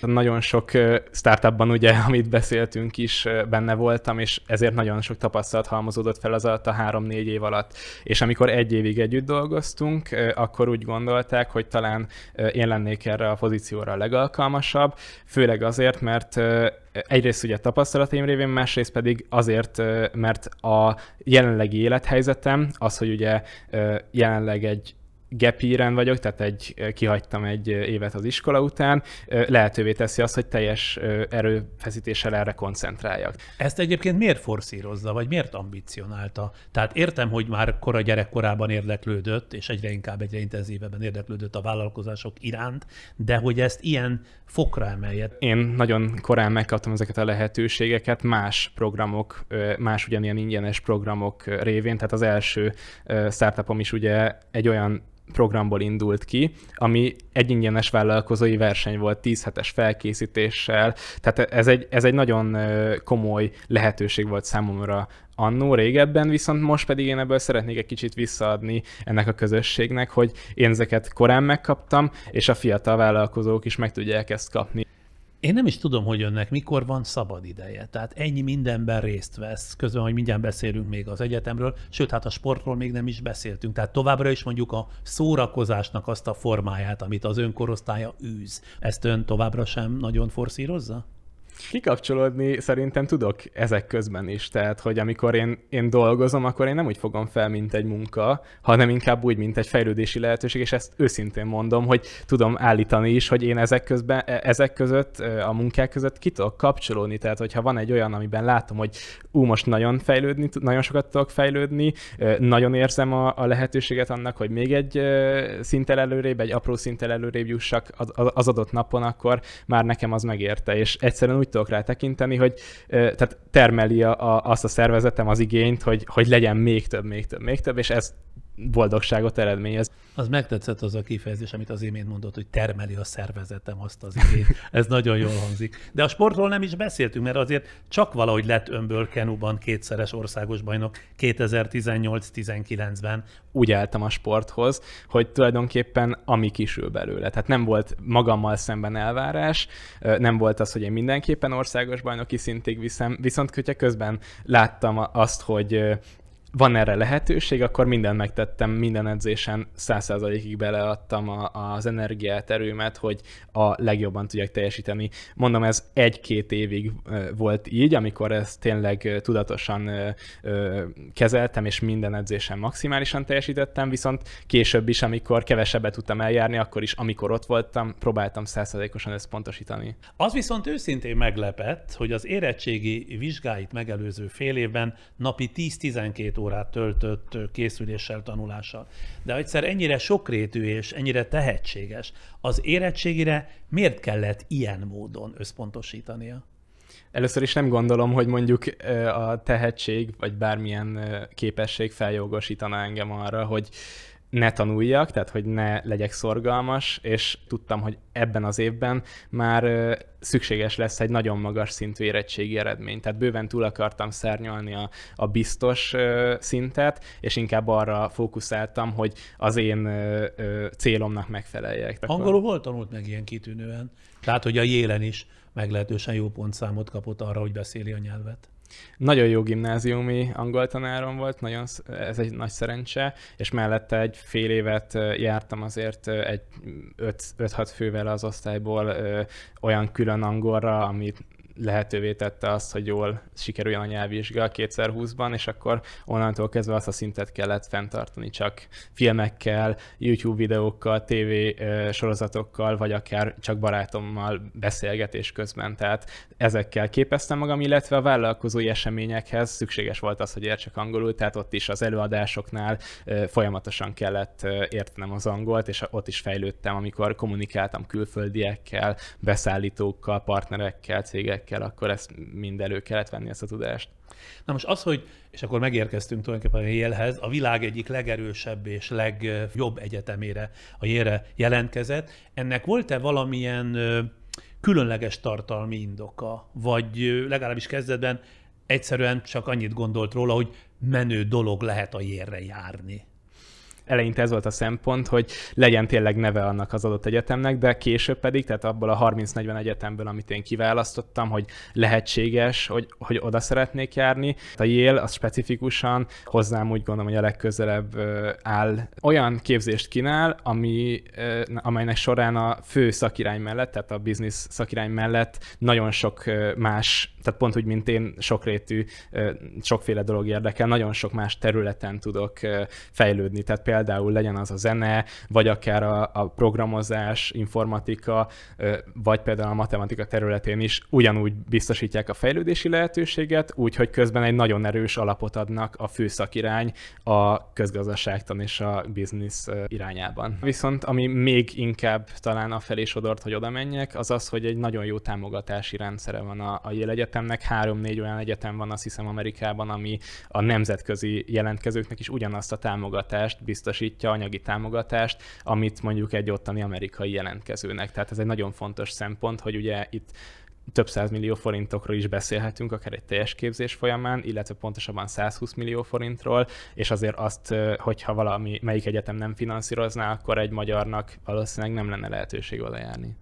Nagyon sok startupban ugye, amit beszéltünk is, benne voltam, és ezért nagyon sok tapasztalat halmozódott fel az alatt a három-négy év alatt. És amikor egy évig együtt dolgoztunk, akkor úgy gondolták, hogy talán én lennék erre a pozícióra a legalkalmasabb, főleg azért, mert egyrészt ugye tapasztalataim révén, másrészt pedig azért, mert a jelenlegi élethelyzetem, az, hogy ugye jelenleg egy gepíren vagyok, tehát egy, kihagytam egy évet az iskola után, lehetővé teszi azt, hogy teljes erőfeszítéssel erre koncentráljak.
Ezt egyébként miért forszírozza, vagy miért ambicionálta? Tehát értem, hogy már kora gyerekkorában érdeklődött, és egyre inkább, egyre intenzívebben érdeklődött a vállalkozások iránt, de hogy ezt ilyen fokra emelje.
Én nagyon korán megkaptam ezeket a lehetőségeket más programok, más ugyanilyen ingyenes programok révén, tehát az első startupom is ugye egy olyan programból indult ki, ami egy ingyenes vállalkozói verseny volt 10 hetes felkészítéssel, tehát ez egy, ez egy nagyon komoly lehetőség volt számomra annó régebben, viszont most pedig én ebből szeretnék egy kicsit visszaadni ennek a közösségnek, hogy én ezeket korán megkaptam, és a fiatal vállalkozók is meg tudják ezt kapni.
Én nem is tudom, hogy önnek mikor van szabad ideje. Tehát ennyi mindenben részt vesz. Közben, hogy mindjárt beszélünk még az egyetemről, sőt, hát a sportról még nem is beszéltünk. Tehát továbbra is mondjuk a szórakozásnak azt a formáját, amit az önkorosztálya űz. Ezt ön továbbra sem nagyon forszírozza?
Kikapcsolódni szerintem tudok ezek közben is, tehát hogy amikor én, én dolgozom, akkor én nem úgy fogom fel, mint egy munka, hanem inkább úgy, mint egy fejlődési lehetőség, és ezt őszintén mondom, hogy tudom állítani is, hogy én ezek, közben, e, ezek között, a munkák között ki tudok kapcsolódni, tehát hogyha van egy olyan, amiben látom, hogy ú, most nagyon fejlődni, nagyon sokat tudok fejlődni, nagyon érzem a, a lehetőséget annak, hogy még egy szinttel előrébb, egy apró szinttel előrébb jussak az adott napon, akkor már nekem az megérte, és egyszerűen úgy tudok rá tekinteni, hogy tehát termeli a, a, azt a szervezetem az igényt, hogy, hogy legyen még több, még több, még több, és ez boldogságot eredményez.
Az megtetszett az a kifejezés, amit az imént mondott, hogy termeli a szervezetem azt az igényt. Ez nagyon jól hangzik. De a sportról nem is beszéltünk, mert azért csak valahogy lett önből Kenuban kétszeres országos bajnok 2018-19-ben.
Úgy álltam a sporthoz, hogy tulajdonképpen ami kisül belőle. Tehát nem volt magammal szemben elvárás, nem volt az, hogy én mindenképpen országos bajnoki szintig viszem, viszont hogyha közben láttam azt, hogy van erre lehetőség, akkor mindent megtettem, minden edzésen 100%-ig beleadtam a, az energiát, erőmet, hogy a legjobban tudjak teljesíteni. Mondom, ez egy-két évig volt így, amikor ezt tényleg tudatosan kezeltem, és minden edzésen maximálisan teljesítettem, viszont később is, amikor kevesebbet tudtam eljárni, akkor is, amikor ott voltam, próbáltam 100%-osan ezt pontosítani.
Az viszont őszintén meglepett, hogy az érettségi vizsgáit megelőző fél évben napi 10-12 órát töltött készüléssel, tanulással. De egyszer ennyire sokrétű és ennyire tehetséges, az érettségire miért kellett ilyen módon összpontosítania?
Először is nem gondolom, hogy mondjuk a tehetség, vagy bármilyen képesség feljogosítana engem arra, hogy ne tanuljak, tehát hogy ne legyek szorgalmas, és tudtam, hogy ebben az évben már szükséges lesz egy nagyon magas szintű érettségi eredmény. Tehát bőven túl akartam szárnyalni a, a biztos szintet, és inkább arra fókuszáltam, hogy az én célomnak megfeleljek.
Angolul hol tanult meg ilyen kitűnően? Tehát, hogy a jélen is meglehetősen jó pontszámot kapott arra, hogy beszéli a nyelvet.
Nagyon jó gimnáziumi angol tanárom volt, nagyon, ez egy nagy szerencse, és mellette egy fél évet jártam azért egy 5-6 fővel az osztályból olyan külön angolra, amit lehetővé tette azt, hogy jól sikerüljön a nyelvvizsga 2020-ban, és akkor onnantól kezdve azt a szintet kellett fenntartani csak filmekkel, YouTube videókkal, TV sorozatokkal, vagy akár csak barátommal beszélgetés közben. Tehát ezekkel képeztem magam, illetve a vállalkozói eseményekhez szükséges volt az, hogy értsek angolul, tehát ott is az előadásoknál folyamatosan kellett értenem az angolt, és ott is fejlődtem, amikor kommunikáltam külföldiekkel, beszállítókkal, partnerekkel, cégekkel, akkor ezt mind elő kellett venni ezt a tudást.
Na most az, hogy, és akkor megérkeztünk tulajdonképpen a Yale-hez, a világ egyik legerősebb és legjobb egyetemére, a Yale jelentkezett, ennek volt-e valamilyen különleges tartalmi indoka, vagy legalábbis kezdetben egyszerűen csak annyit gondolt róla, hogy menő dolog lehet a Yale-re járni?
Eleinte ez volt a szempont, hogy legyen tényleg neve annak az adott egyetemnek, de később pedig, tehát abból a 30-40 egyetemből, amit én kiválasztottam, hogy lehetséges, hogy, hogy oda szeretnék járni. A Yale az specifikusan hozzám úgy gondolom, hogy a legközelebb áll. Olyan képzést kínál, ami, amelynek során a fő szakirány mellett, tehát a business szakirány mellett nagyon sok más, tehát pont úgy, mint én sokrétű, sokféle dolog érdekel, nagyon sok más területen tudok fejlődni. Tehát például legyen az a zene, vagy akár a, a programozás, informatika, vagy például a matematika területén is ugyanúgy biztosítják a fejlődési lehetőséget, úgyhogy közben egy nagyon erős alapot adnak a főszakirány a közgazdaságtan és a biznisz irányában. Viszont ami még inkább talán a felé sodort, hogy oda menjek, az az, hogy egy nagyon jó támogatási rendszere van a, a Yale Egyetemnek. Három-négy olyan egyetem van azt hiszem Amerikában, ami a nemzetközi jelentkezőknek is ugyanazt a támogatást biztosítja biztosítja anyagi támogatást, amit mondjuk egy ottani amerikai jelentkezőnek. Tehát ez egy nagyon fontos szempont, hogy ugye itt több millió forintokról is beszélhetünk, akár egy teljes képzés folyamán, illetve pontosabban 120 millió forintról, és azért azt, hogyha valami, melyik egyetem nem finanszírozná, akkor egy magyarnak valószínűleg nem lenne lehetőség oda járni.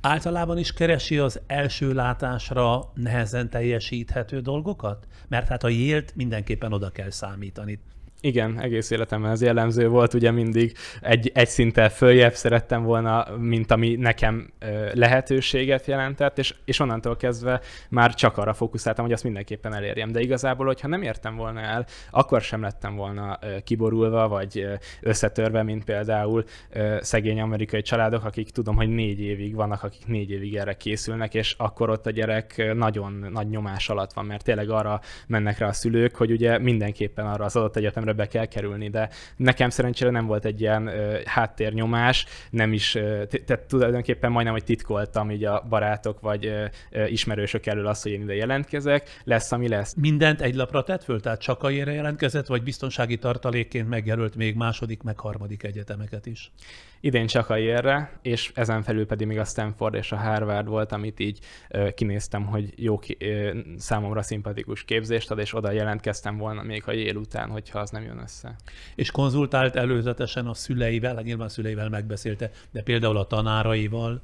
Általában is keresi az első látásra nehezen teljesíthető dolgokat? Mert hát a jélt mindenképpen oda kell számítani.
Igen, egész életemben ez jellemző volt, ugye mindig egy, egy szinttel följebb szerettem volna, mint ami nekem ö, lehetőséget jelentett, és, és onnantól kezdve már csak arra fókuszáltam, hogy azt mindenképpen elérjem. De igazából, hogyha nem értem volna el, akkor sem lettem volna ö, kiborulva, vagy ö, összetörve, mint például ö, szegény amerikai családok, akik tudom, hogy négy évig vannak, akik négy évig erre készülnek, és akkor ott a gyerek nagyon nagy nyomás alatt van, mert tényleg arra mennek rá a szülők, hogy ugye mindenképpen arra az adott egyetemre be kell kerülni, de nekem szerencsére nem volt egy ilyen ö, háttérnyomás, nem is, tehát tulajdonképpen majdnem, hogy titkoltam így a barátok vagy ö, ö, ismerősök elől azt, hogy én ide jelentkezek, lesz, ami lesz.
Mindent egy lapra tett föl, tehát csak a jelentkezett, vagy biztonsági tartalékként megjelölt még második, meg harmadik egyetemeket is?
Idén csak a érre, és ezen felül pedig még a Stanford és a Harvard volt, amit így ö, kinéztem, hogy jó ki, ö, számomra szimpatikus képzést ad, és oda jelentkeztem volna még a Yale után, hogyha az nem jön össze.
És konzultált előzetesen a szüleivel, hát nyilván a szüleivel megbeszélte, de például a tanáraival?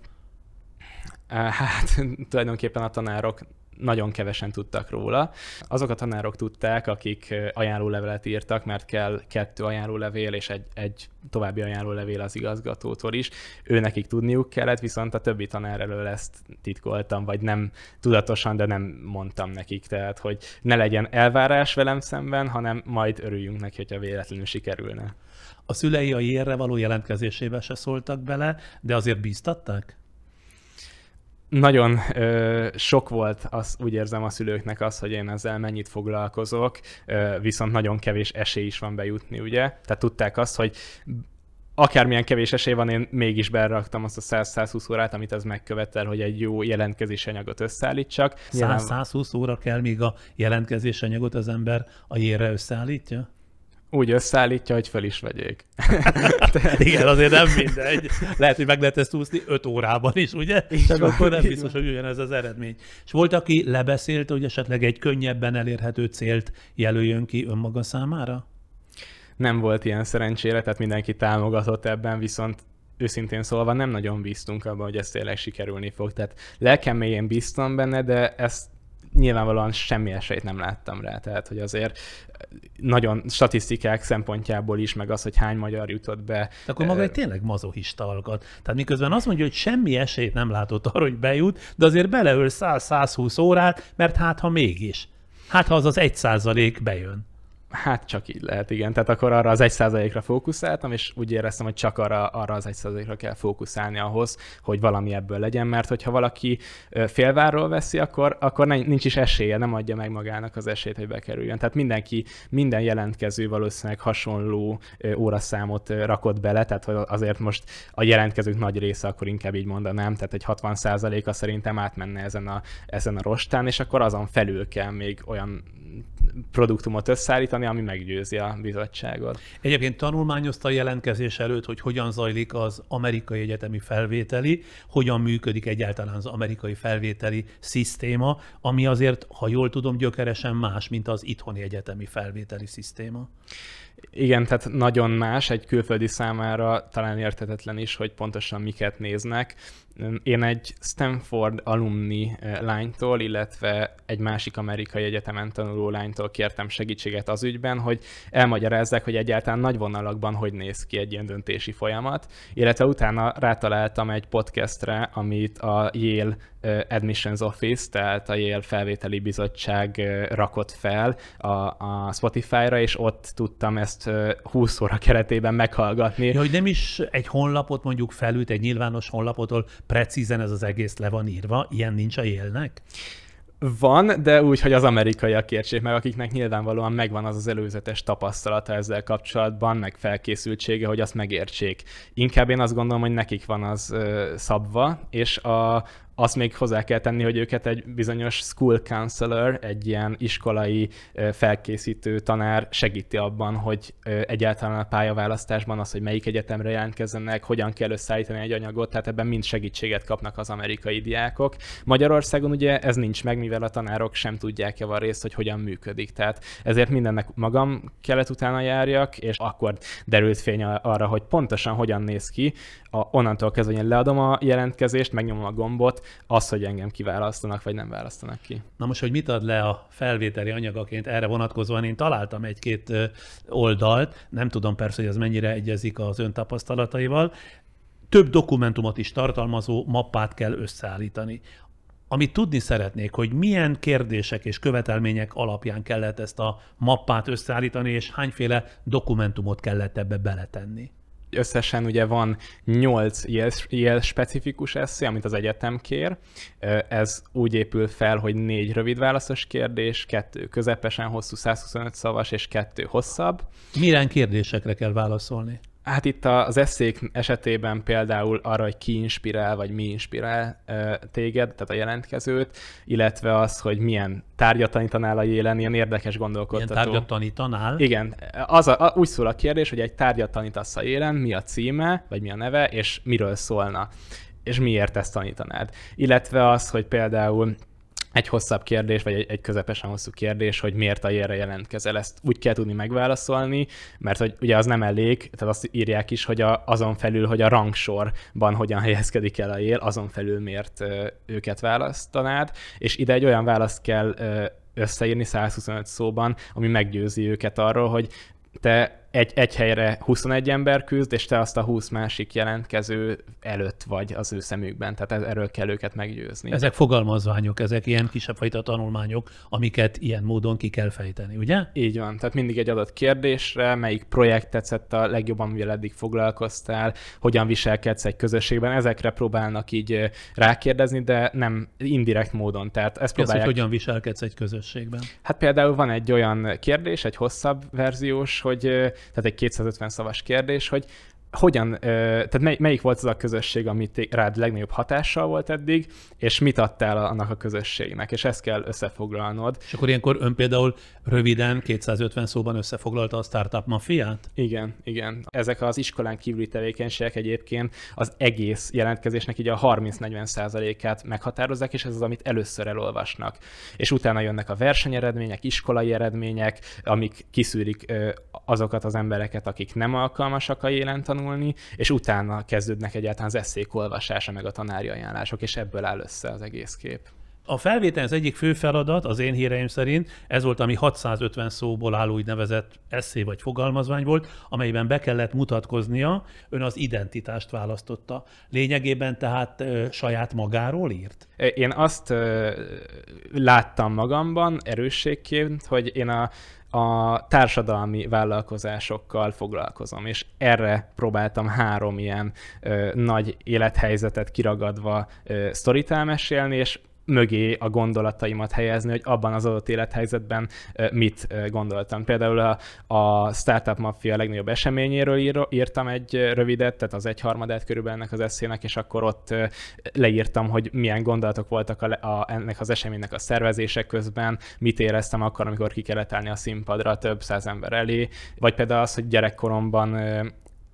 Hát tulajdonképpen a tanárok nagyon kevesen tudtak róla. Azok a tanárok tudták, akik ajánlólevelet írtak, mert kell kettő ajánlólevél és egy, egy további ajánlólevél az igazgatótól is. Ő nekik tudniuk kellett, viszont a többi tanár elől ezt titkoltam, vagy nem tudatosan, de nem mondtam nekik. Tehát, hogy ne legyen elvárás velem szemben, hanem majd örüljünk neki, hogyha véletlenül sikerülne.
A szülei a jérre való jelentkezésébe se szóltak bele, de azért bíztatták?
Nagyon ö, sok volt, az, úgy érzem a szülőknek az, hogy én ezzel mennyit foglalkozok, ö, viszont nagyon kevés esély is van bejutni, ugye? Tehát tudták azt, hogy akármilyen kevés esély van, én mégis beraktam azt a 100-120 órát, amit ez megkövetel, hogy egy jó jelentkezési anyagot összeállítsak.
100-120 óra kell, míg a jelentkezési anyagot az ember a jérre összeállítja?
Úgy összeállítja, hogy fel is vegyék.
Igen, azért nem mindegy. Lehet, hogy meg lehet ezt úszni 5 órában is, ugye? Így van, akkor nem biztos, van. hogy olyan ez az eredmény. És volt, aki lebeszélt, hogy esetleg egy könnyebben elérhető célt jelöljön ki önmaga számára?
Nem volt ilyen szerencsére, tehát mindenki támogatott ebben, viszont őszintén szólva nem nagyon bíztunk abban, hogy ez tényleg sikerülni fog. Tehát lelkem mélyén bíztam benne, de ezt nyilvánvalóan semmi esélyt nem láttam rá, tehát hogy azért nagyon statisztikák szempontjából is, meg az, hogy hány magyar jutott be. De
akkor maga egy tényleg mazohista alkat. Tehát miközben azt mondja, hogy semmi esélyt nem látott arra, hogy bejut, de azért beleöl 100-120 órát, mert hát ha mégis. Hát ha az az egy százalék bejön.
Hát csak így lehet, igen. Tehát akkor arra az egy százalékra fókuszáltam, és úgy éreztem, hogy csak arra, arra az egy százalékra kell fókuszálni ahhoz, hogy valami ebből legyen, mert hogyha valaki félvárról veszi, akkor, akkor nincs is esélye, nem adja meg magának az esélyt, hogy bekerüljön. Tehát mindenki, minden jelentkező valószínűleg hasonló óraszámot rakott bele, tehát hogy azért most a jelentkezők nagy része, akkor inkább így mondanám, tehát egy 60 százaléka szerintem átmenne ezen a, ezen a rostán, és akkor azon felül kell még olyan produktumot összeállítani, ami meggyőzi a bizottságot.
Egyébként tanulmányozta a jelentkezés előtt, hogy hogyan zajlik az amerikai egyetemi felvételi, hogyan működik egyáltalán az amerikai felvételi szisztéma, ami azért, ha jól tudom, gyökeresen más, mint az itthoni egyetemi felvételi szisztéma.
Igen, tehát nagyon más, egy külföldi számára talán értetetlen is, hogy pontosan miket néznek. Én egy Stanford alumni eh, lánytól, illetve egy másik amerikai egyetemen tanuló lánytól kértem segítséget az ügyben, hogy elmagyarázzák, hogy egyáltalán nagy vonalakban hogy néz ki egy ilyen döntési folyamat, illetve utána rátaláltam egy podcastre, amit a Yale eh, Admissions Office, tehát a Yale felvételi bizottság eh, rakott fel a, a Spotify-ra, és ott tudtam ezt 20 óra keretében meghallgatni.
Ja, hogy nem is egy honlapot mondjuk felült, egy nyilvános honlapotól precízen ez az egész le van írva, ilyen nincs a élnek?
Van, de úgy, hogy az amerikaiak értsék meg, akiknek nyilvánvalóan megvan az az előzetes tapasztalata ezzel kapcsolatban, meg felkészültsége, hogy azt megértsék. Inkább én azt gondolom, hogy nekik van az ö, szabva, és a, azt még hozzá kell tenni, hogy őket egy bizonyos school counselor, egy ilyen iskolai felkészítő tanár segíti abban, hogy egyáltalán a pályaválasztásban az, hogy melyik egyetemre jelentkezzenek, hogyan kell összeállítani egy anyagot, tehát ebben mind segítséget kapnak az amerikai diákok. Magyarországon ugye ez nincs meg, mivel a tanárok sem tudják javarészt, hogy hogyan működik. Tehát ezért mindennek magam kellett utána járjak, és akkor derült fény arra, hogy pontosan hogyan néz ki. A, onnantól kezdve én leadom a jelentkezést, megnyomom a gombot, az, hogy engem kiválasztanak, vagy nem választanak ki.
Na most, hogy mit ad le a felvételi anyagaként erre vonatkozóan, én találtam egy-két oldalt, nem tudom persze, hogy ez mennyire egyezik az ön tapasztalataival, több dokumentumot is tartalmazó mappát kell összeállítani. Amit tudni szeretnék, hogy milyen kérdések és követelmények alapján kellett ezt a mappát összeállítani, és hányféle dokumentumot kellett ebbe beletenni
összesen ugye van 8 ilyen specifikus eszé, amit az egyetem kér. Ez úgy épül fel, hogy négy rövid válaszos kérdés, kettő közepesen hosszú 125 szavas, és kettő hosszabb.
Milyen kérdésekre kell válaszolni?
Hát itt az eszék esetében például arra, hogy ki inspirál, vagy mi inspirál téged, tehát a jelentkezőt, illetve az, hogy milyen tárgyat tanítanál a jélen, ilyen érdekes gondolkodtató.
Milyen tárgyat tanítanál?
Igen, az a, a, úgy szól a kérdés, hogy egy tárgyat tanítasz a jélen, mi a címe, vagy mi a neve, és miről szólna, és miért ezt tanítanád. Illetve az, hogy például egy hosszabb kérdés, vagy egy, egy közepesen hosszú kérdés, hogy miért a jélre jelentkezel. Ezt úgy kell tudni megválaszolni, mert hogy ugye az nem elég, tehát azt írják is, hogy a, azon felül, hogy a rangsorban hogyan helyezkedik el a jél, azon felül miért őket választanád, és ide egy olyan választ kell ö, összeírni 125 szóban, ami meggyőzi őket arról, hogy te egy, egy helyre 21 ember küzd, és te azt a 20 másik jelentkező előtt vagy az ő szemükben, tehát erről kell őket meggyőzni.
Ezek fogalmazványok, ezek ilyen kisebb fajta tanulmányok, amiket ilyen módon ki kell fejteni, ugye?
Így van, tehát mindig egy adott kérdésre, melyik projekt tetszett a legjobban, mivel eddig foglalkoztál, hogyan viselkedsz egy közösségben, ezekre próbálnak így rákérdezni, de nem indirekt módon. Tehát ezt próbálják...
Ez, hogy hogyan viselkedsz egy közösségben?
Hát például van egy olyan kérdés, egy hosszabb verziós, hogy tehát egy 250 szavas kérdés, hogy hogyan, tehát mely, melyik volt az a közösség, amit rád legnagyobb hatással volt eddig, és mit adtál annak a közösségnek, és ezt kell összefoglalnod.
És akkor ilyenkor ön például röviden, 250 szóban összefoglalta a startup mafiát?
Igen, igen. Ezek az iskolán kívüli tevékenységek egyébként az egész jelentkezésnek így a 30-40 százalékát meghatározzák, és ez az, amit először elolvasnak. És utána jönnek a versenyeredmények, iskolai eredmények, amik kiszűrik azokat az embereket, akik nem alkalmasak a jelen tanulni, és utána kezdődnek egyáltalán az eszék olvasása, meg a tanári ajánlások, és ebből áll össze az egész kép.
A felvétel az egyik fő feladat, az én híreim szerint, ez volt, ami 650 szóból álló úgynevezett eszé vagy fogalmazvány volt, amelyben be kellett mutatkoznia, ön az identitást választotta. Lényegében tehát ö, saját magáról írt?
Én azt ö, láttam magamban erősségként, hogy én a a társadalmi vállalkozásokkal foglalkozom, és erre próbáltam három ilyen ö, nagy élethelyzetet kiragadva ö, sztorit elmesélni, és mögé a gondolataimat helyezni, hogy abban az adott élethelyzetben mit gondoltam. Például a, a Startup Mafia legnagyobb eseményéről ír, írtam egy rövidet, tehát az egyharmadát körülbelül ennek az eszének, és akkor ott leírtam, hogy milyen gondolatok voltak a, a, ennek az eseménynek a szervezések közben, mit éreztem akkor, amikor ki kellett állni a színpadra több száz ember elé, vagy például az, hogy gyerekkoromban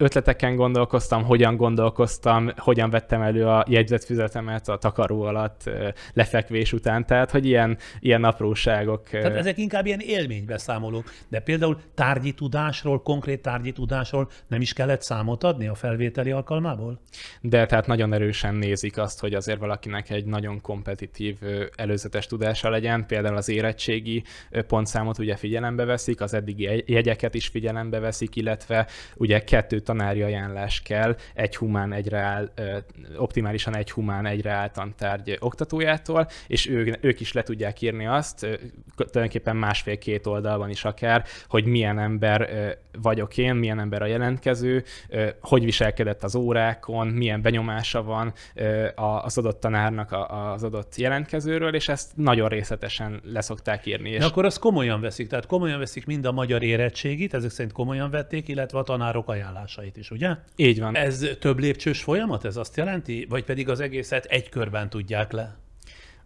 ötleteken gondolkoztam, hogyan gondolkoztam, hogyan vettem elő a jegyzetfüzetemet a takaró alatt lefekvés után, tehát hogy ilyen, ilyen apróságok.
Tehát ezek inkább ilyen élménybeszámolók, de például tárgyi tudásról, konkrét tárgyi tudásról nem is kellett számot adni a felvételi alkalmából?
De tehát nagyon erősen nézik azt, hogy azért valakinek egy nagyon kompetitív előzetes tudása legyen, például az érettségi pontszámot ugye figyelembe veszik, az eddigi jegyeket is figyelembe veszik, illetve ugye kettő tanári ajánlás kell egy humán, egy reál, optimálisan egy humán, egy reál tantárgy oktatójától, és ő, ők is le tudják írni azt, tulajdonképpen másfél-két oldalban is akár, hogy milyen ember vagyok én, milyen ember a jelentkező, hogy viselkedett az órákon, milyen benyomása van az adott tanárnak az adott jelentkezőről, és ezt nagyon részletesen leszokták írni. És...
De akkor azt komolyan veszik, tehát komolyan veszik mind a magyar érettségit, ezek szerint komolyan vették, illetve a tanárok ajánlását hatásait is, ugye?
Így van.
Ez több lépcsős folyamat, ez azt jelenti? Vagy pedig az egészet egy körben tudják le?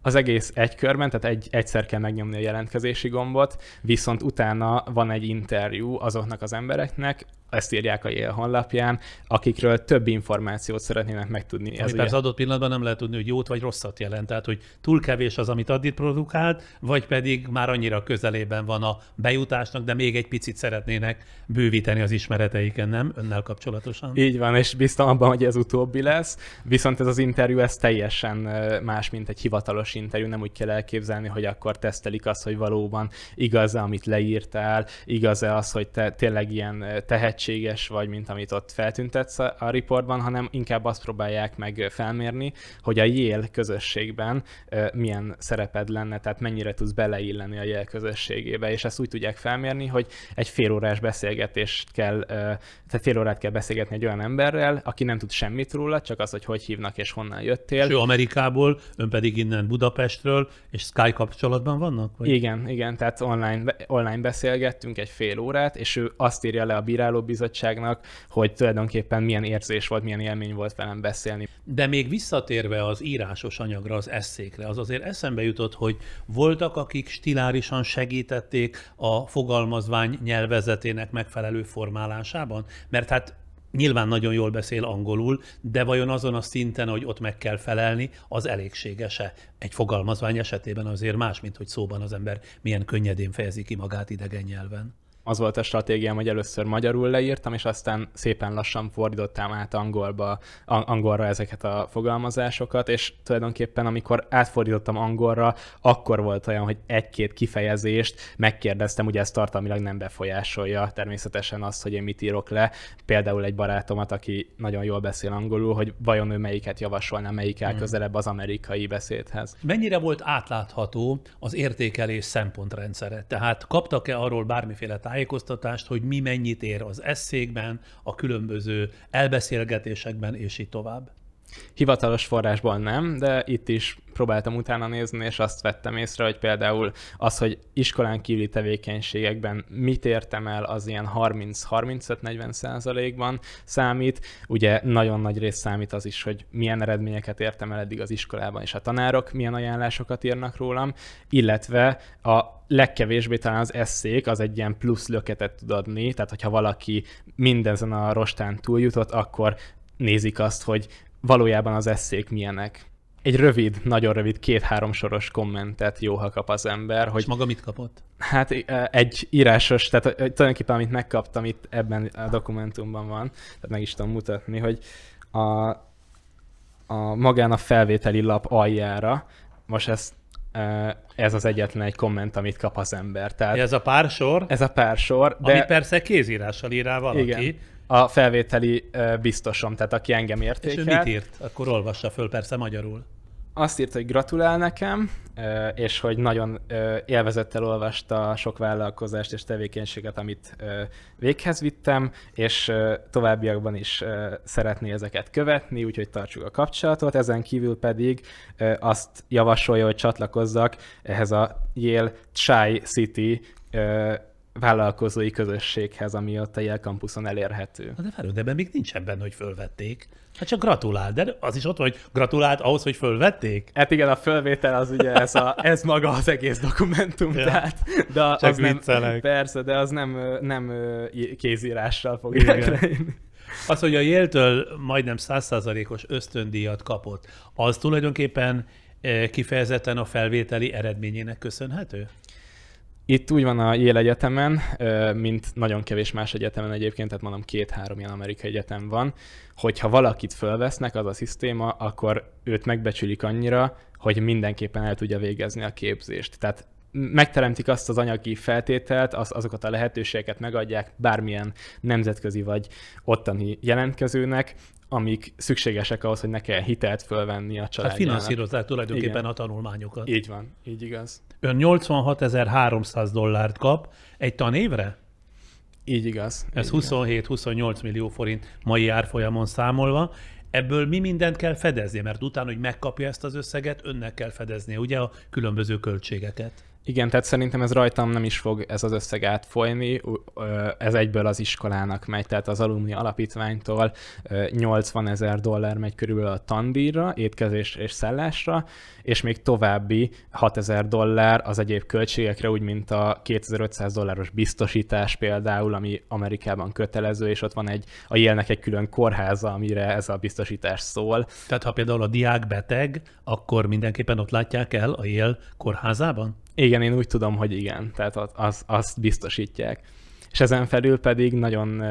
az egész egy körben, tehát egy, egyszer kell megnyomni a jelentkezési gombot, viszont utána van egy interjú azoknak az embereknek, ezt írják a Yale honlapján, akikről több információt szeretnének megtudni.
Ami Ez persze ugye... adott pillanatban nem lehet tudni, hogy jót vagy rosszat jelent. Tehát, hogy túl kevés az, amit addig produkált, vagy pedig már annyira közelében van a bejutásnak, de még egy picit szeretnének bővíteni az ismereteiken, nem? Önnel kapcsolatosan.
Így van, és biztos abban, hogy ez utóbbi lesz. Viszont ez az interjú, ez teljesen más, mint egy hivatalos interjú. Nem úgy kell elképzelni, hogy akkor tesztelik azt, hogy valóban igaz-e, amit leírtál, igaz-e az, hogy te tényleg ilyen tehetség tehetséges vagy, mint amit ott feltüntetsz a riportban, hanem inkább azt próbálják meg felmérni, hogy a Yale közösségben milyen szereped lenne, tehát mennyire tudsz beleilleni a Yale közösségébe, és ezt úgy tudják felmérni, hogy egy félórás beszélgetést kell, tehát fél órát kell beszélgetni egy olyan emberrel, aki nem tud semmit róla, csak az, hogy hogy hívnak és honnan jöttél.
ő Amerikából, ön pedig innen Budapestről, és Sky kapcsolatban vannak?
Vagy? Igen, igen, tehát online, online beszélgettünk egy fél órát, és ő azt írja le a bíráló bizottságnak, hogy tulajdonképpen milyen érzés volt, milyen élmény volt velem beszélni.
De még visszatérve az írásos anyagra, az eszékre, az azért eszembe jutott, hogy voltak, akik stilárisan segítették a fogalmazvány nyelvezetének megfelelő formálásában, mert hát nyilván nagyon jól beszél angolul, de vajon azon a szinten, hogy ott meg kell felelni, az elégséges-e? Egy fogalmazvány esetében azért más, mint hogy szóban az ember milyen könnyedén fejezi ki magát idegen nyelven
az volt a stratégiám, hogy először magyarul leírtam, és aztán szépen lassan fordítottam át angolba, angolra ezeket a fogalmazásokat, és tulajdonképpen amikor átfordítottam angolra, akkor volt olyan, hogy egy-két kifejezést megkérdeztem, ugye ez tartalmilag nem befolyásolja természetesen azt, hogy én mit írok le. Például egy barátomat, aki nagyon jól beszél angolul, hogy vajon ő melyiket javasolna, melyik áll hmm. közelebb az amerikai beszédhez.
Mennyire volt átlátható az értékelés szempontrendszere? Tehát kaptak-e arról bármiféle tájékoztatást, hogy mi mennyit ér az eszékben, a különböző elbeszélgetésekben, és így tovább?
Hivatalos forrásból nem, de itt is próbáltam utána nézni, és azt vettem észre, hogy például az, hogy iskolán kívüli tevékenységekben mit értem el, az ilyen 30-35-40 százalékban számít. Ugye nagyon nagy rész számít az is, hogy milyen eredményeket értem el eddig az iskolában, és a tanárok milyen ajánlásokat írnak rólam, illetve a legkevésbé talán az eszék az egy ilyen plusz löketet tud adni, tehát hogyha valaki mindezen a rostán túljutott, akkor nézik azt, hogy valójában az eszék milyenek. Egy rövid, nagyon rövid, két-három soros kommentet jó, ha kap az ember. Hogy,
És maga mit kapott?
Hát egy írásos, tehát tulajdonképpen amit megkaptam itt ebben a dokumentumban van, tehát meg is tudom mutatni, hogy a, a magán a felvételi lap aljára, most ezt ez az egyetlen egy komment, amit kap az ember. Tehát
ez a pár sor?
Ez a pár sor.
De... Ami persze kézírással ír írá valaki. Igen
a felvételi biztosom, tehát aki engem értékel. És
ő mit írt? Akkor olvassa föl persze magyarul
azt írt, hogy gratulál nekem, és hogy nagyon élvezettel olvasta sok vállalkozást és tevékenységet, amit véghez vittem, és továbbiakban is szeretné ezeket követni, úgyhogy tartsuk a kapcsolatot. Ezen kívül pedig azt javasolja, hogy csatlakozzak ehhez a Yale Chai City vállalkozói közösséghez, ami ott a Yale campuson elérhető.
Na de várj, de ebben még nincsen benne, hogy fölvették. Hát csak gratulál, de az is ott hogy gratulált ahhoz, hogy fölvették?
Hát igen, a fölvétel az ugye ez, a, ez maga az egész dokumentum, ja. tehát, de csak az nem, persze, de az nem, nem kézírással fog
Az, hogy a Yale-től majdnem százszázalékos ösztöndíjat kapott, az tulajdonképpen kifejezetten a felvételi eredményének köszönhető?
Itt úgy van a Yale Egyetemen, mint nagyon kevés más egyetemen egyébként, tehát mondom két-három ilyen amerikai egyetem van, hogyha valakit fölvesznek, az a szisztéma, akkor őt megbecsülik annyira, hogy mindenképpen el tudja végezni a képzést. Tehát megteremtik azt az anyagi feltételt, az, azokat a lehetőségeket megadják bármilyen nemzetközi vagy ottani jelentkezőnek, amik szükségesek ahhoz, hogy ne kell hitelt fölvenni a családjának.
Hát finanszírozzák tulajdonképpen Igen. a tanulmányokat.
Így van, így igaz.
Ön 86.300 dollárt kap egy tanévre?
Így igaz.
Ez 27-28 millió forint mai árfolyamon számolva. Ebből mi mindent kell fedezni? Mert utána, hogy megkapja ezt az összeget, önnek kell fedezni, ugye a különböző költségeket.
Igen, tehát szerintem ez rajtam nem is fog ez az összeg átfolyni, ez egyből az iskolának megy, tehát az alumni alapítványtól 80 ezer dollár megy körülbelül a tandíra, étkezés és szállásra, és még további 6 ezer dollár az egyéb költségekre, úgy mint a 2500 dolláros biztosítás például, ami Amerikában kötelező, és ott van egy, a jelnek egy külön kórháza, amire ez a biztosítás szól.
Tehát ha például a diák beteg, akkor mindenképpen ott látják el a jel kórházában?
Igen, én úgy tudom, hogy igen, tehát az, azt biztosítják. És ezen felül pedig nagyon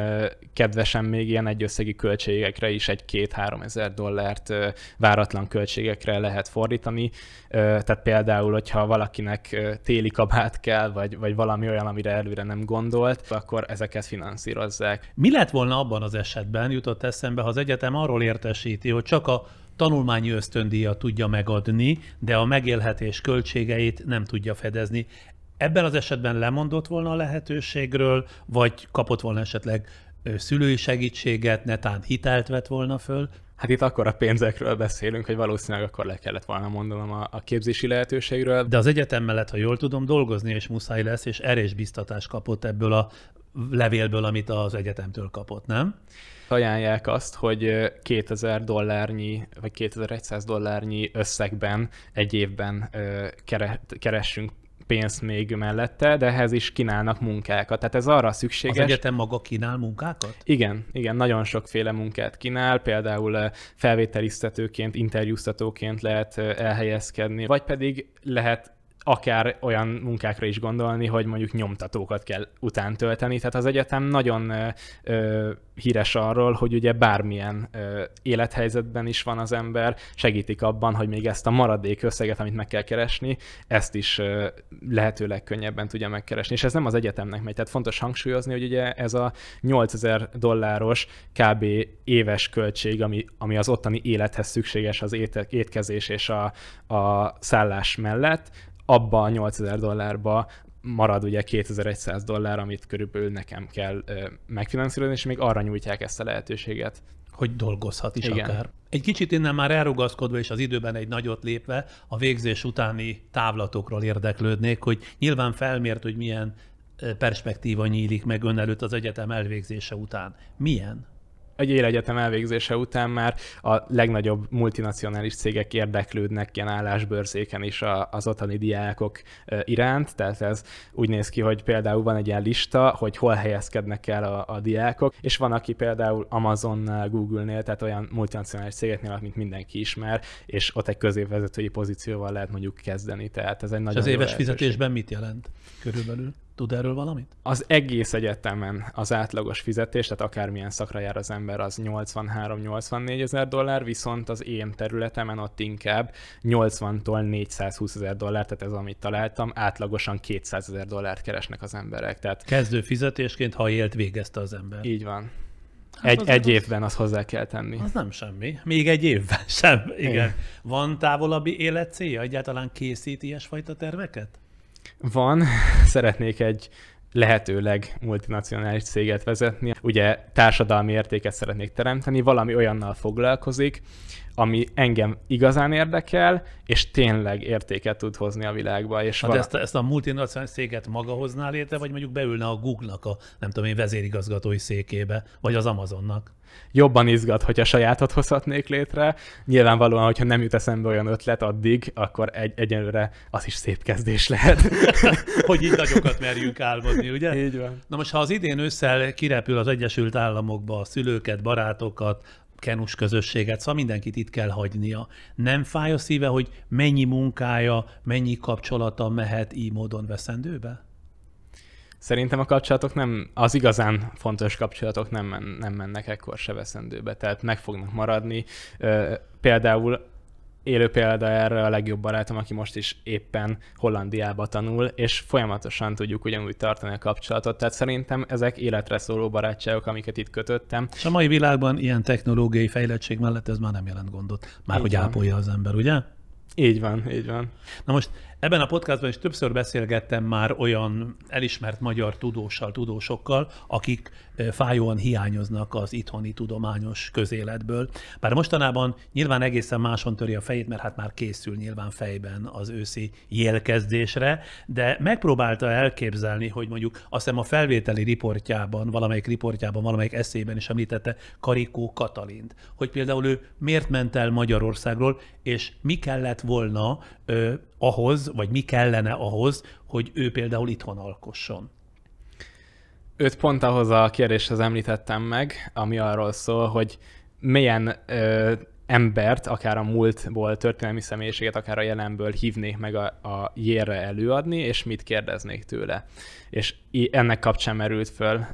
kedvesen még ilyen egyösszegi költségekre is egy-két-három ezer dollárt váratlan költségekre lehet fordítani. Tehát például, hogyha valakinek téli kabát kell, vagy, vagy valami olyan, amire előre nem gondolt, akkor ezeket finanszírozzák.
Mi lett volna abban az esetben, jutott eszembe, ha az egyetem arról értesíti, hogy csak a tanulmányi ösztöndíjat tudja megadni, de a megélhetés költségeit nem tudja fedezni. Ebben az esetben lemondott volna a lehetőségről, vagy kapott volna esetleg szülői segítséget, netán hitelt vett volna föl?
Hát itt akkor a pénzekről beszélünk, hogy valószínűleg akkor le kellett volna mondanom a, a képzési lehetőségről.
De az egyetem mellett, ha jól tudom, dolgozni és muszáj lesz, és erős biztatást kapott ebből a levélből, amit az egyetemtől kapott, nem?
Ajánlják azt, hogy 2000 dollárnyi, vagy 2100 dollárnyi összegben egy évben keressünk pénzt még mellette, de ehhez is kínálnak munkákat. Tehát ez arra szükséges... Az
egyetem maga kínál munkákat?
Igen, igen, nagyon sokféle munkát kínál, például felvételiztetőként, interjúztatóként lehet elhelyezkedni, vagy pedig lehet akár olyan munkákra is gondolni, hogy mondjuk nyomtatókat kell utántölteni. Tehát az egyetem nagyon ö, híres arról, hogy ugye bármilyen ö, élethelyzetben is van az ember, segítik abban, hogy még ezt a maradék összeget, amit meg kell keresni, ezt is ö, lehetőleg könnyebben tudja megkeresni. És ez nem az egyetemnek megy. Tehát fontos hangsúlyozni, hogy ugye ez a 8000 dolláros kb. éves költség, ami, ami az ottani élethez szükséges az étkezés és a, a szállás mellett, abba a 8000 dollárba marad ugye 2100 dollár, amit körülbelül nekem kell ö, megfinanszírozni, és még arra nyújtják ezt a lehetőséget.
Hogy dolgozhat is Igen. akár. Egy kicsit innen már elrugaszkodva és az időben egy nagyot lépve a végzés utáni távlatokról érdeklődnék, hogy nyilván felmért, hogy milyen perspektíva nyílik meg ön előtt az egyetem elvégzése után. Milyen?
Egy életegyetem elvégzése után már a legnagyobb multinacionális cégek érdeklődnek ilyen állásbőrzéken is az ottani diákok iránt, tehát ez úgy néz ki, hogy például van egy ilyen lista, hogy hol helyezkednek el a, a diákok, és van, aki például Amazonnál, Google-nél, tehát olyan multinacionális cégeknél, amit mindenki ismer, és ott egy középvezetői pozícióval lehet mondjuk kezdeni. Tehát ez egy nagyon
és az éves lehetőség. fizetésben mit jelent körülbelül? Tud erről valamit?
Az egész egyetemen az átlagos fizetés, tehát akármilyen szakra jár az ember, az 83-84 ezer dollár, viszont az én területemen ott inkább 80-tól 420 ezer dollár, tehát ez amit találtam, átlagosan 200 ezer dollárt keresnek az emberek. Tehát
Kezdő fizetésként, ha élt végezte az ember.
így van. Egy,
az-
egy
az-
évben azt hozzá kell tenni.
Az nem semmi. Még egy évben sem. Igen.
Igen.
Van távolabbi életcélja? Egyáltalán készít ilyesfajta terveket?
Van, szeretnék egy lehetőleg multinacionális céget vezetni. Ugye társadalmi értéket szeretnék teremteni, valami olyannal foglalkozik, ami engem igazán érdekel, és tényleg értéket tud hozni a világba. És
Hát
vala-
ezt, ezt a multinacionális céget maga hozná létre, vagy mondjuk beülne a Google-nak a, nem tudom én, vezérigazgatói székébe, vagy az Amazonnak?
jobban izgat, hogyha sajátot hozhatnék létre. Nyilvánvalóan, hogyha nem jut eszembe olyan ötlet addig, akkor egy, egyelőre az is szép kezdés lehet.
Hogy így nagyokat merjünk álmodni, ugye?
Így van.
Na most, ha az idén ősszel kirepül az Egyesült Államokba a szülőket, barátokat, kenus közösséget, szóval mindenkit itt kell hagynia. Nem fáj a szíve, hogy mennyi munkája, mennyi kapcsolata mehet így módon veszendőbe?
Szerintem a kapcsolatok nem, az igazán fontos kapcsolatok nem, men, nem mennek ekkor se veszendőbe, tehát meg fognak maradni. Például élő példa erre a legjobb barátom, aki most is éppen Hollandiába tanul, és folyamatosan tudjuk ugyanúgy tartani a kapcsolatot. Tehát szerintem ezek életre szóló barátságok, amiket itt kötöttem.
És a mai világban ilyen technológiai fejlettség mellett ez már nem jelent gondot. Már
Így
hogy
van.
ápolja az ember, ugye?
Így van, így van.
Na most ebben a podcastban is többször beszélgettem már olyan elismert magyar tudóssal, tudósokkal, akik fájóan hiányoznak az itthoni tudományos közéletből. Bár mostanában nyilván egészen máson töri a fejét, mert hát már készül nyilván fejben az őszi jélkezdésre, de megpróbálta elképzelni, hogy mondjuk azt hiszem a felvételi riportjában, valamelyik riportjában, valamelyik eszében is említette Karikó Katalint, hogy például ő miért ment el Magyarországról, és mi kellett volna ahhoz, vagy mi kellene ahhoz, hogy ő például itthon alkosson.
Öt pont ahhoz a kérdéshez említettem meg, ami arról szól, hogy milyen ö, embert, akár a múltból, történelmi személyiséget, akár a jelenből hívnék meg a, a jérre előadni, és mit kérdeznék tőle. És ennek kapcsán merült föl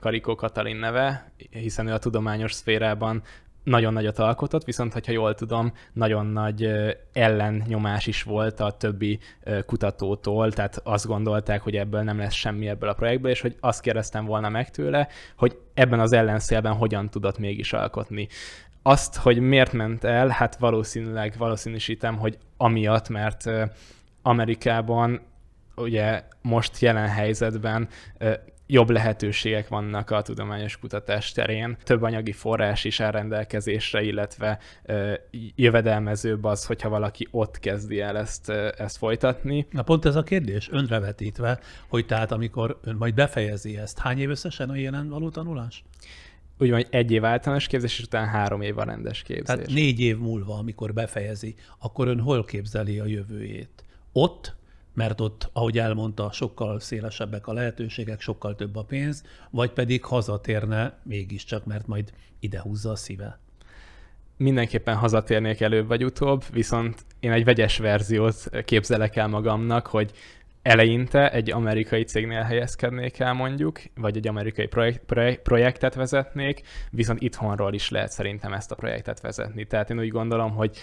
Karikó Katalin neve, hiszen ő a tudományos szférában nagyon nagyot alkotott, viszont, hogyha jól tudom, nagyon nagy ellennyomás is volt a többi kutatótól, tehát azt gondolták, hogy ebből nem lesz semmi ebből a projektből, és hogy azt kérdeztem volna meg tőle, hogy ebben az ellenszélben hogyan tudott mégis alkotni. Azt, hogy miért ment el, hát valószínűleg valószínűsítem, hogy amiatt, mert Amerikában ugye most jelen helyzetben jobb lehetőségek vannak a tudományos kutatás terén. Több anyagi forrás is áll rendelkezésre, illetve ö, jövedelmezőbb az, hogyha valaki ott kezdi el ezt, ö, ezt folytatni.
Na pont ez a kérdés, önre vetítve, hogy tehát amikor ön majd befejezi ezt, hány év összesen a jelen való tanulás?
Úgy van, hogy egy év általános képzés, és utána három év a rendes képzés.
Tehát négy év múlva, amikor befejezi, akkor ön hol képzeli a jövőjét? Ott, mert ott, ahogy elmondta, sokkal szélesebbek a lehetőségek, sokkal több a pénz, vagy pedig hazatérne mégiscsak, mert majd ide húzza a szíve.
mindenképpen hazatérnék előbb vagy utóbb, viszont én egy vegyes verziót képzelek el magamnak, hogy eleinte egy amerikai cégnél helyezkednék el mondjuk, vagy egy amerikai projekt, projekt, projektet vezetnék, viszont itthonról is lehet szerintem ezt a projektet vezetni. Tehát én úgy gondolom, hogy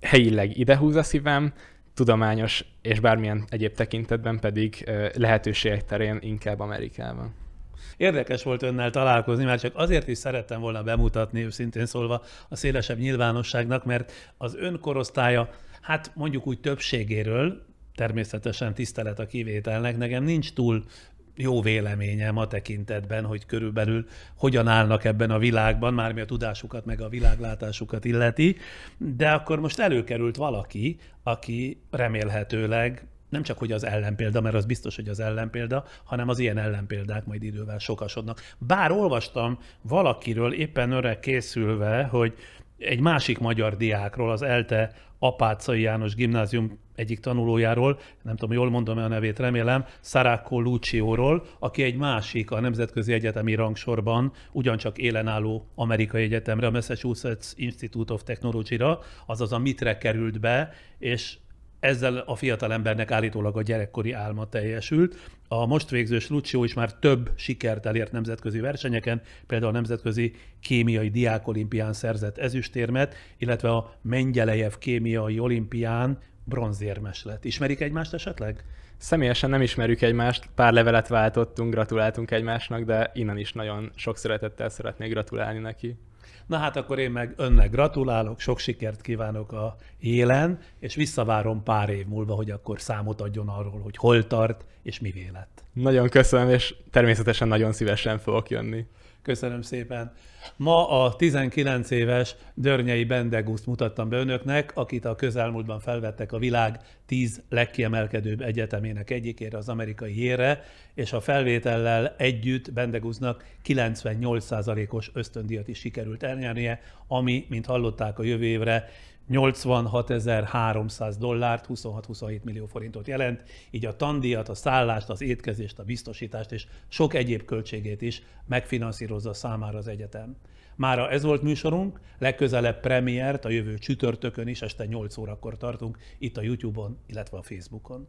helyileg ide húz a szívem, tudományos és bármilyen egyéb tekintetben pedig lehetőségek terén inkább Amerikában.
Érdekes volt önnel találkozni, már csak azért is szerettem volna bemutatni, őszintén szólva, a szélesebb nyilvánosságnak, mert az ön korosztálya, hát mondjuk úgy többségéről, természetesen tisztelet a kivételnek, nekem nincs túl jó véleményem a tekintetben, hogy körülbelül hogyan állnak ebben a világban, mármi a tudásukat, meg a világlátásukat illeti, de akkor most előkerült valaki, aki remélhetőleg nem csak, hogy az ellenpélda, mert az biztos, hogy az ellenpélda, hanem az ilyen ellenpéldák majd idővel sokasodnak. Bár olvastam valakiről éppen öreg készülve, hogy egy másik magyar diákról, az ELTE Apácai János gimnázium egyik tanulójáról, nem tudom, jól mondom-e a nevét, remélem, Saracco Lucióról, aki egy másik a Nemzetközi Egyetemi rangsorban ugyancsak élenálló amerikai egyetemre, a Massachusetts Institute of Technology-ra, azaz a MIT-re került be, és ezzel a fiatal embernek állítólag a gyerekkori álma teljesült. A most végző Lucio is már több sikert elért nemzetközi versenyeken, például a Nemzetközi Kémiai Diákolimpián szerzett ezüstérmet, illetve a Mengyelejev Kémiai Olimpián bronzérmes lett. Ismerik egymást esetleg?
Személyesen nem ismerjük egymást, pár levelet váltottunk, gratuláltunk egymásnak, de innen is nagyon sok szeretettel szeretnék gratulálni neki.
Na hát akkor én meg önnek gratulálok, sok sikert kívánok a élen, és visszavárom pár év múlva, hogy akkor számot adjon arról, hogy hol tart és mi lett.
Nagyon köszönöm, és természetesen nagyon szívesen fogok jönni.
Köszönöm szépen. Ma a 19 éves Dörnyei Bendeguszt mutattam be önöknek, akit a közelmúltban felvettek a világ 10 legkiemelkedőbb egyetemének egyikére, az amerikai ére, és a felvétellel együtt Bendeguznak 98%-os ösztöndíjat is sikerült elnyernie, ami, mint hallották a jövő évre, 86.300 dollárt, 26-27 millió forintot jelent, így a tandíjat, a szállást, az étkezést, a biztosítást és sok egyéb költségét is megfinanszírozza számára az egyetem. Mára ez volt műsorunk, legközelebb premiért a jövő csütörtökön is este 8 órakor tartunk itt a YouTube-on, illetve a Facebookon.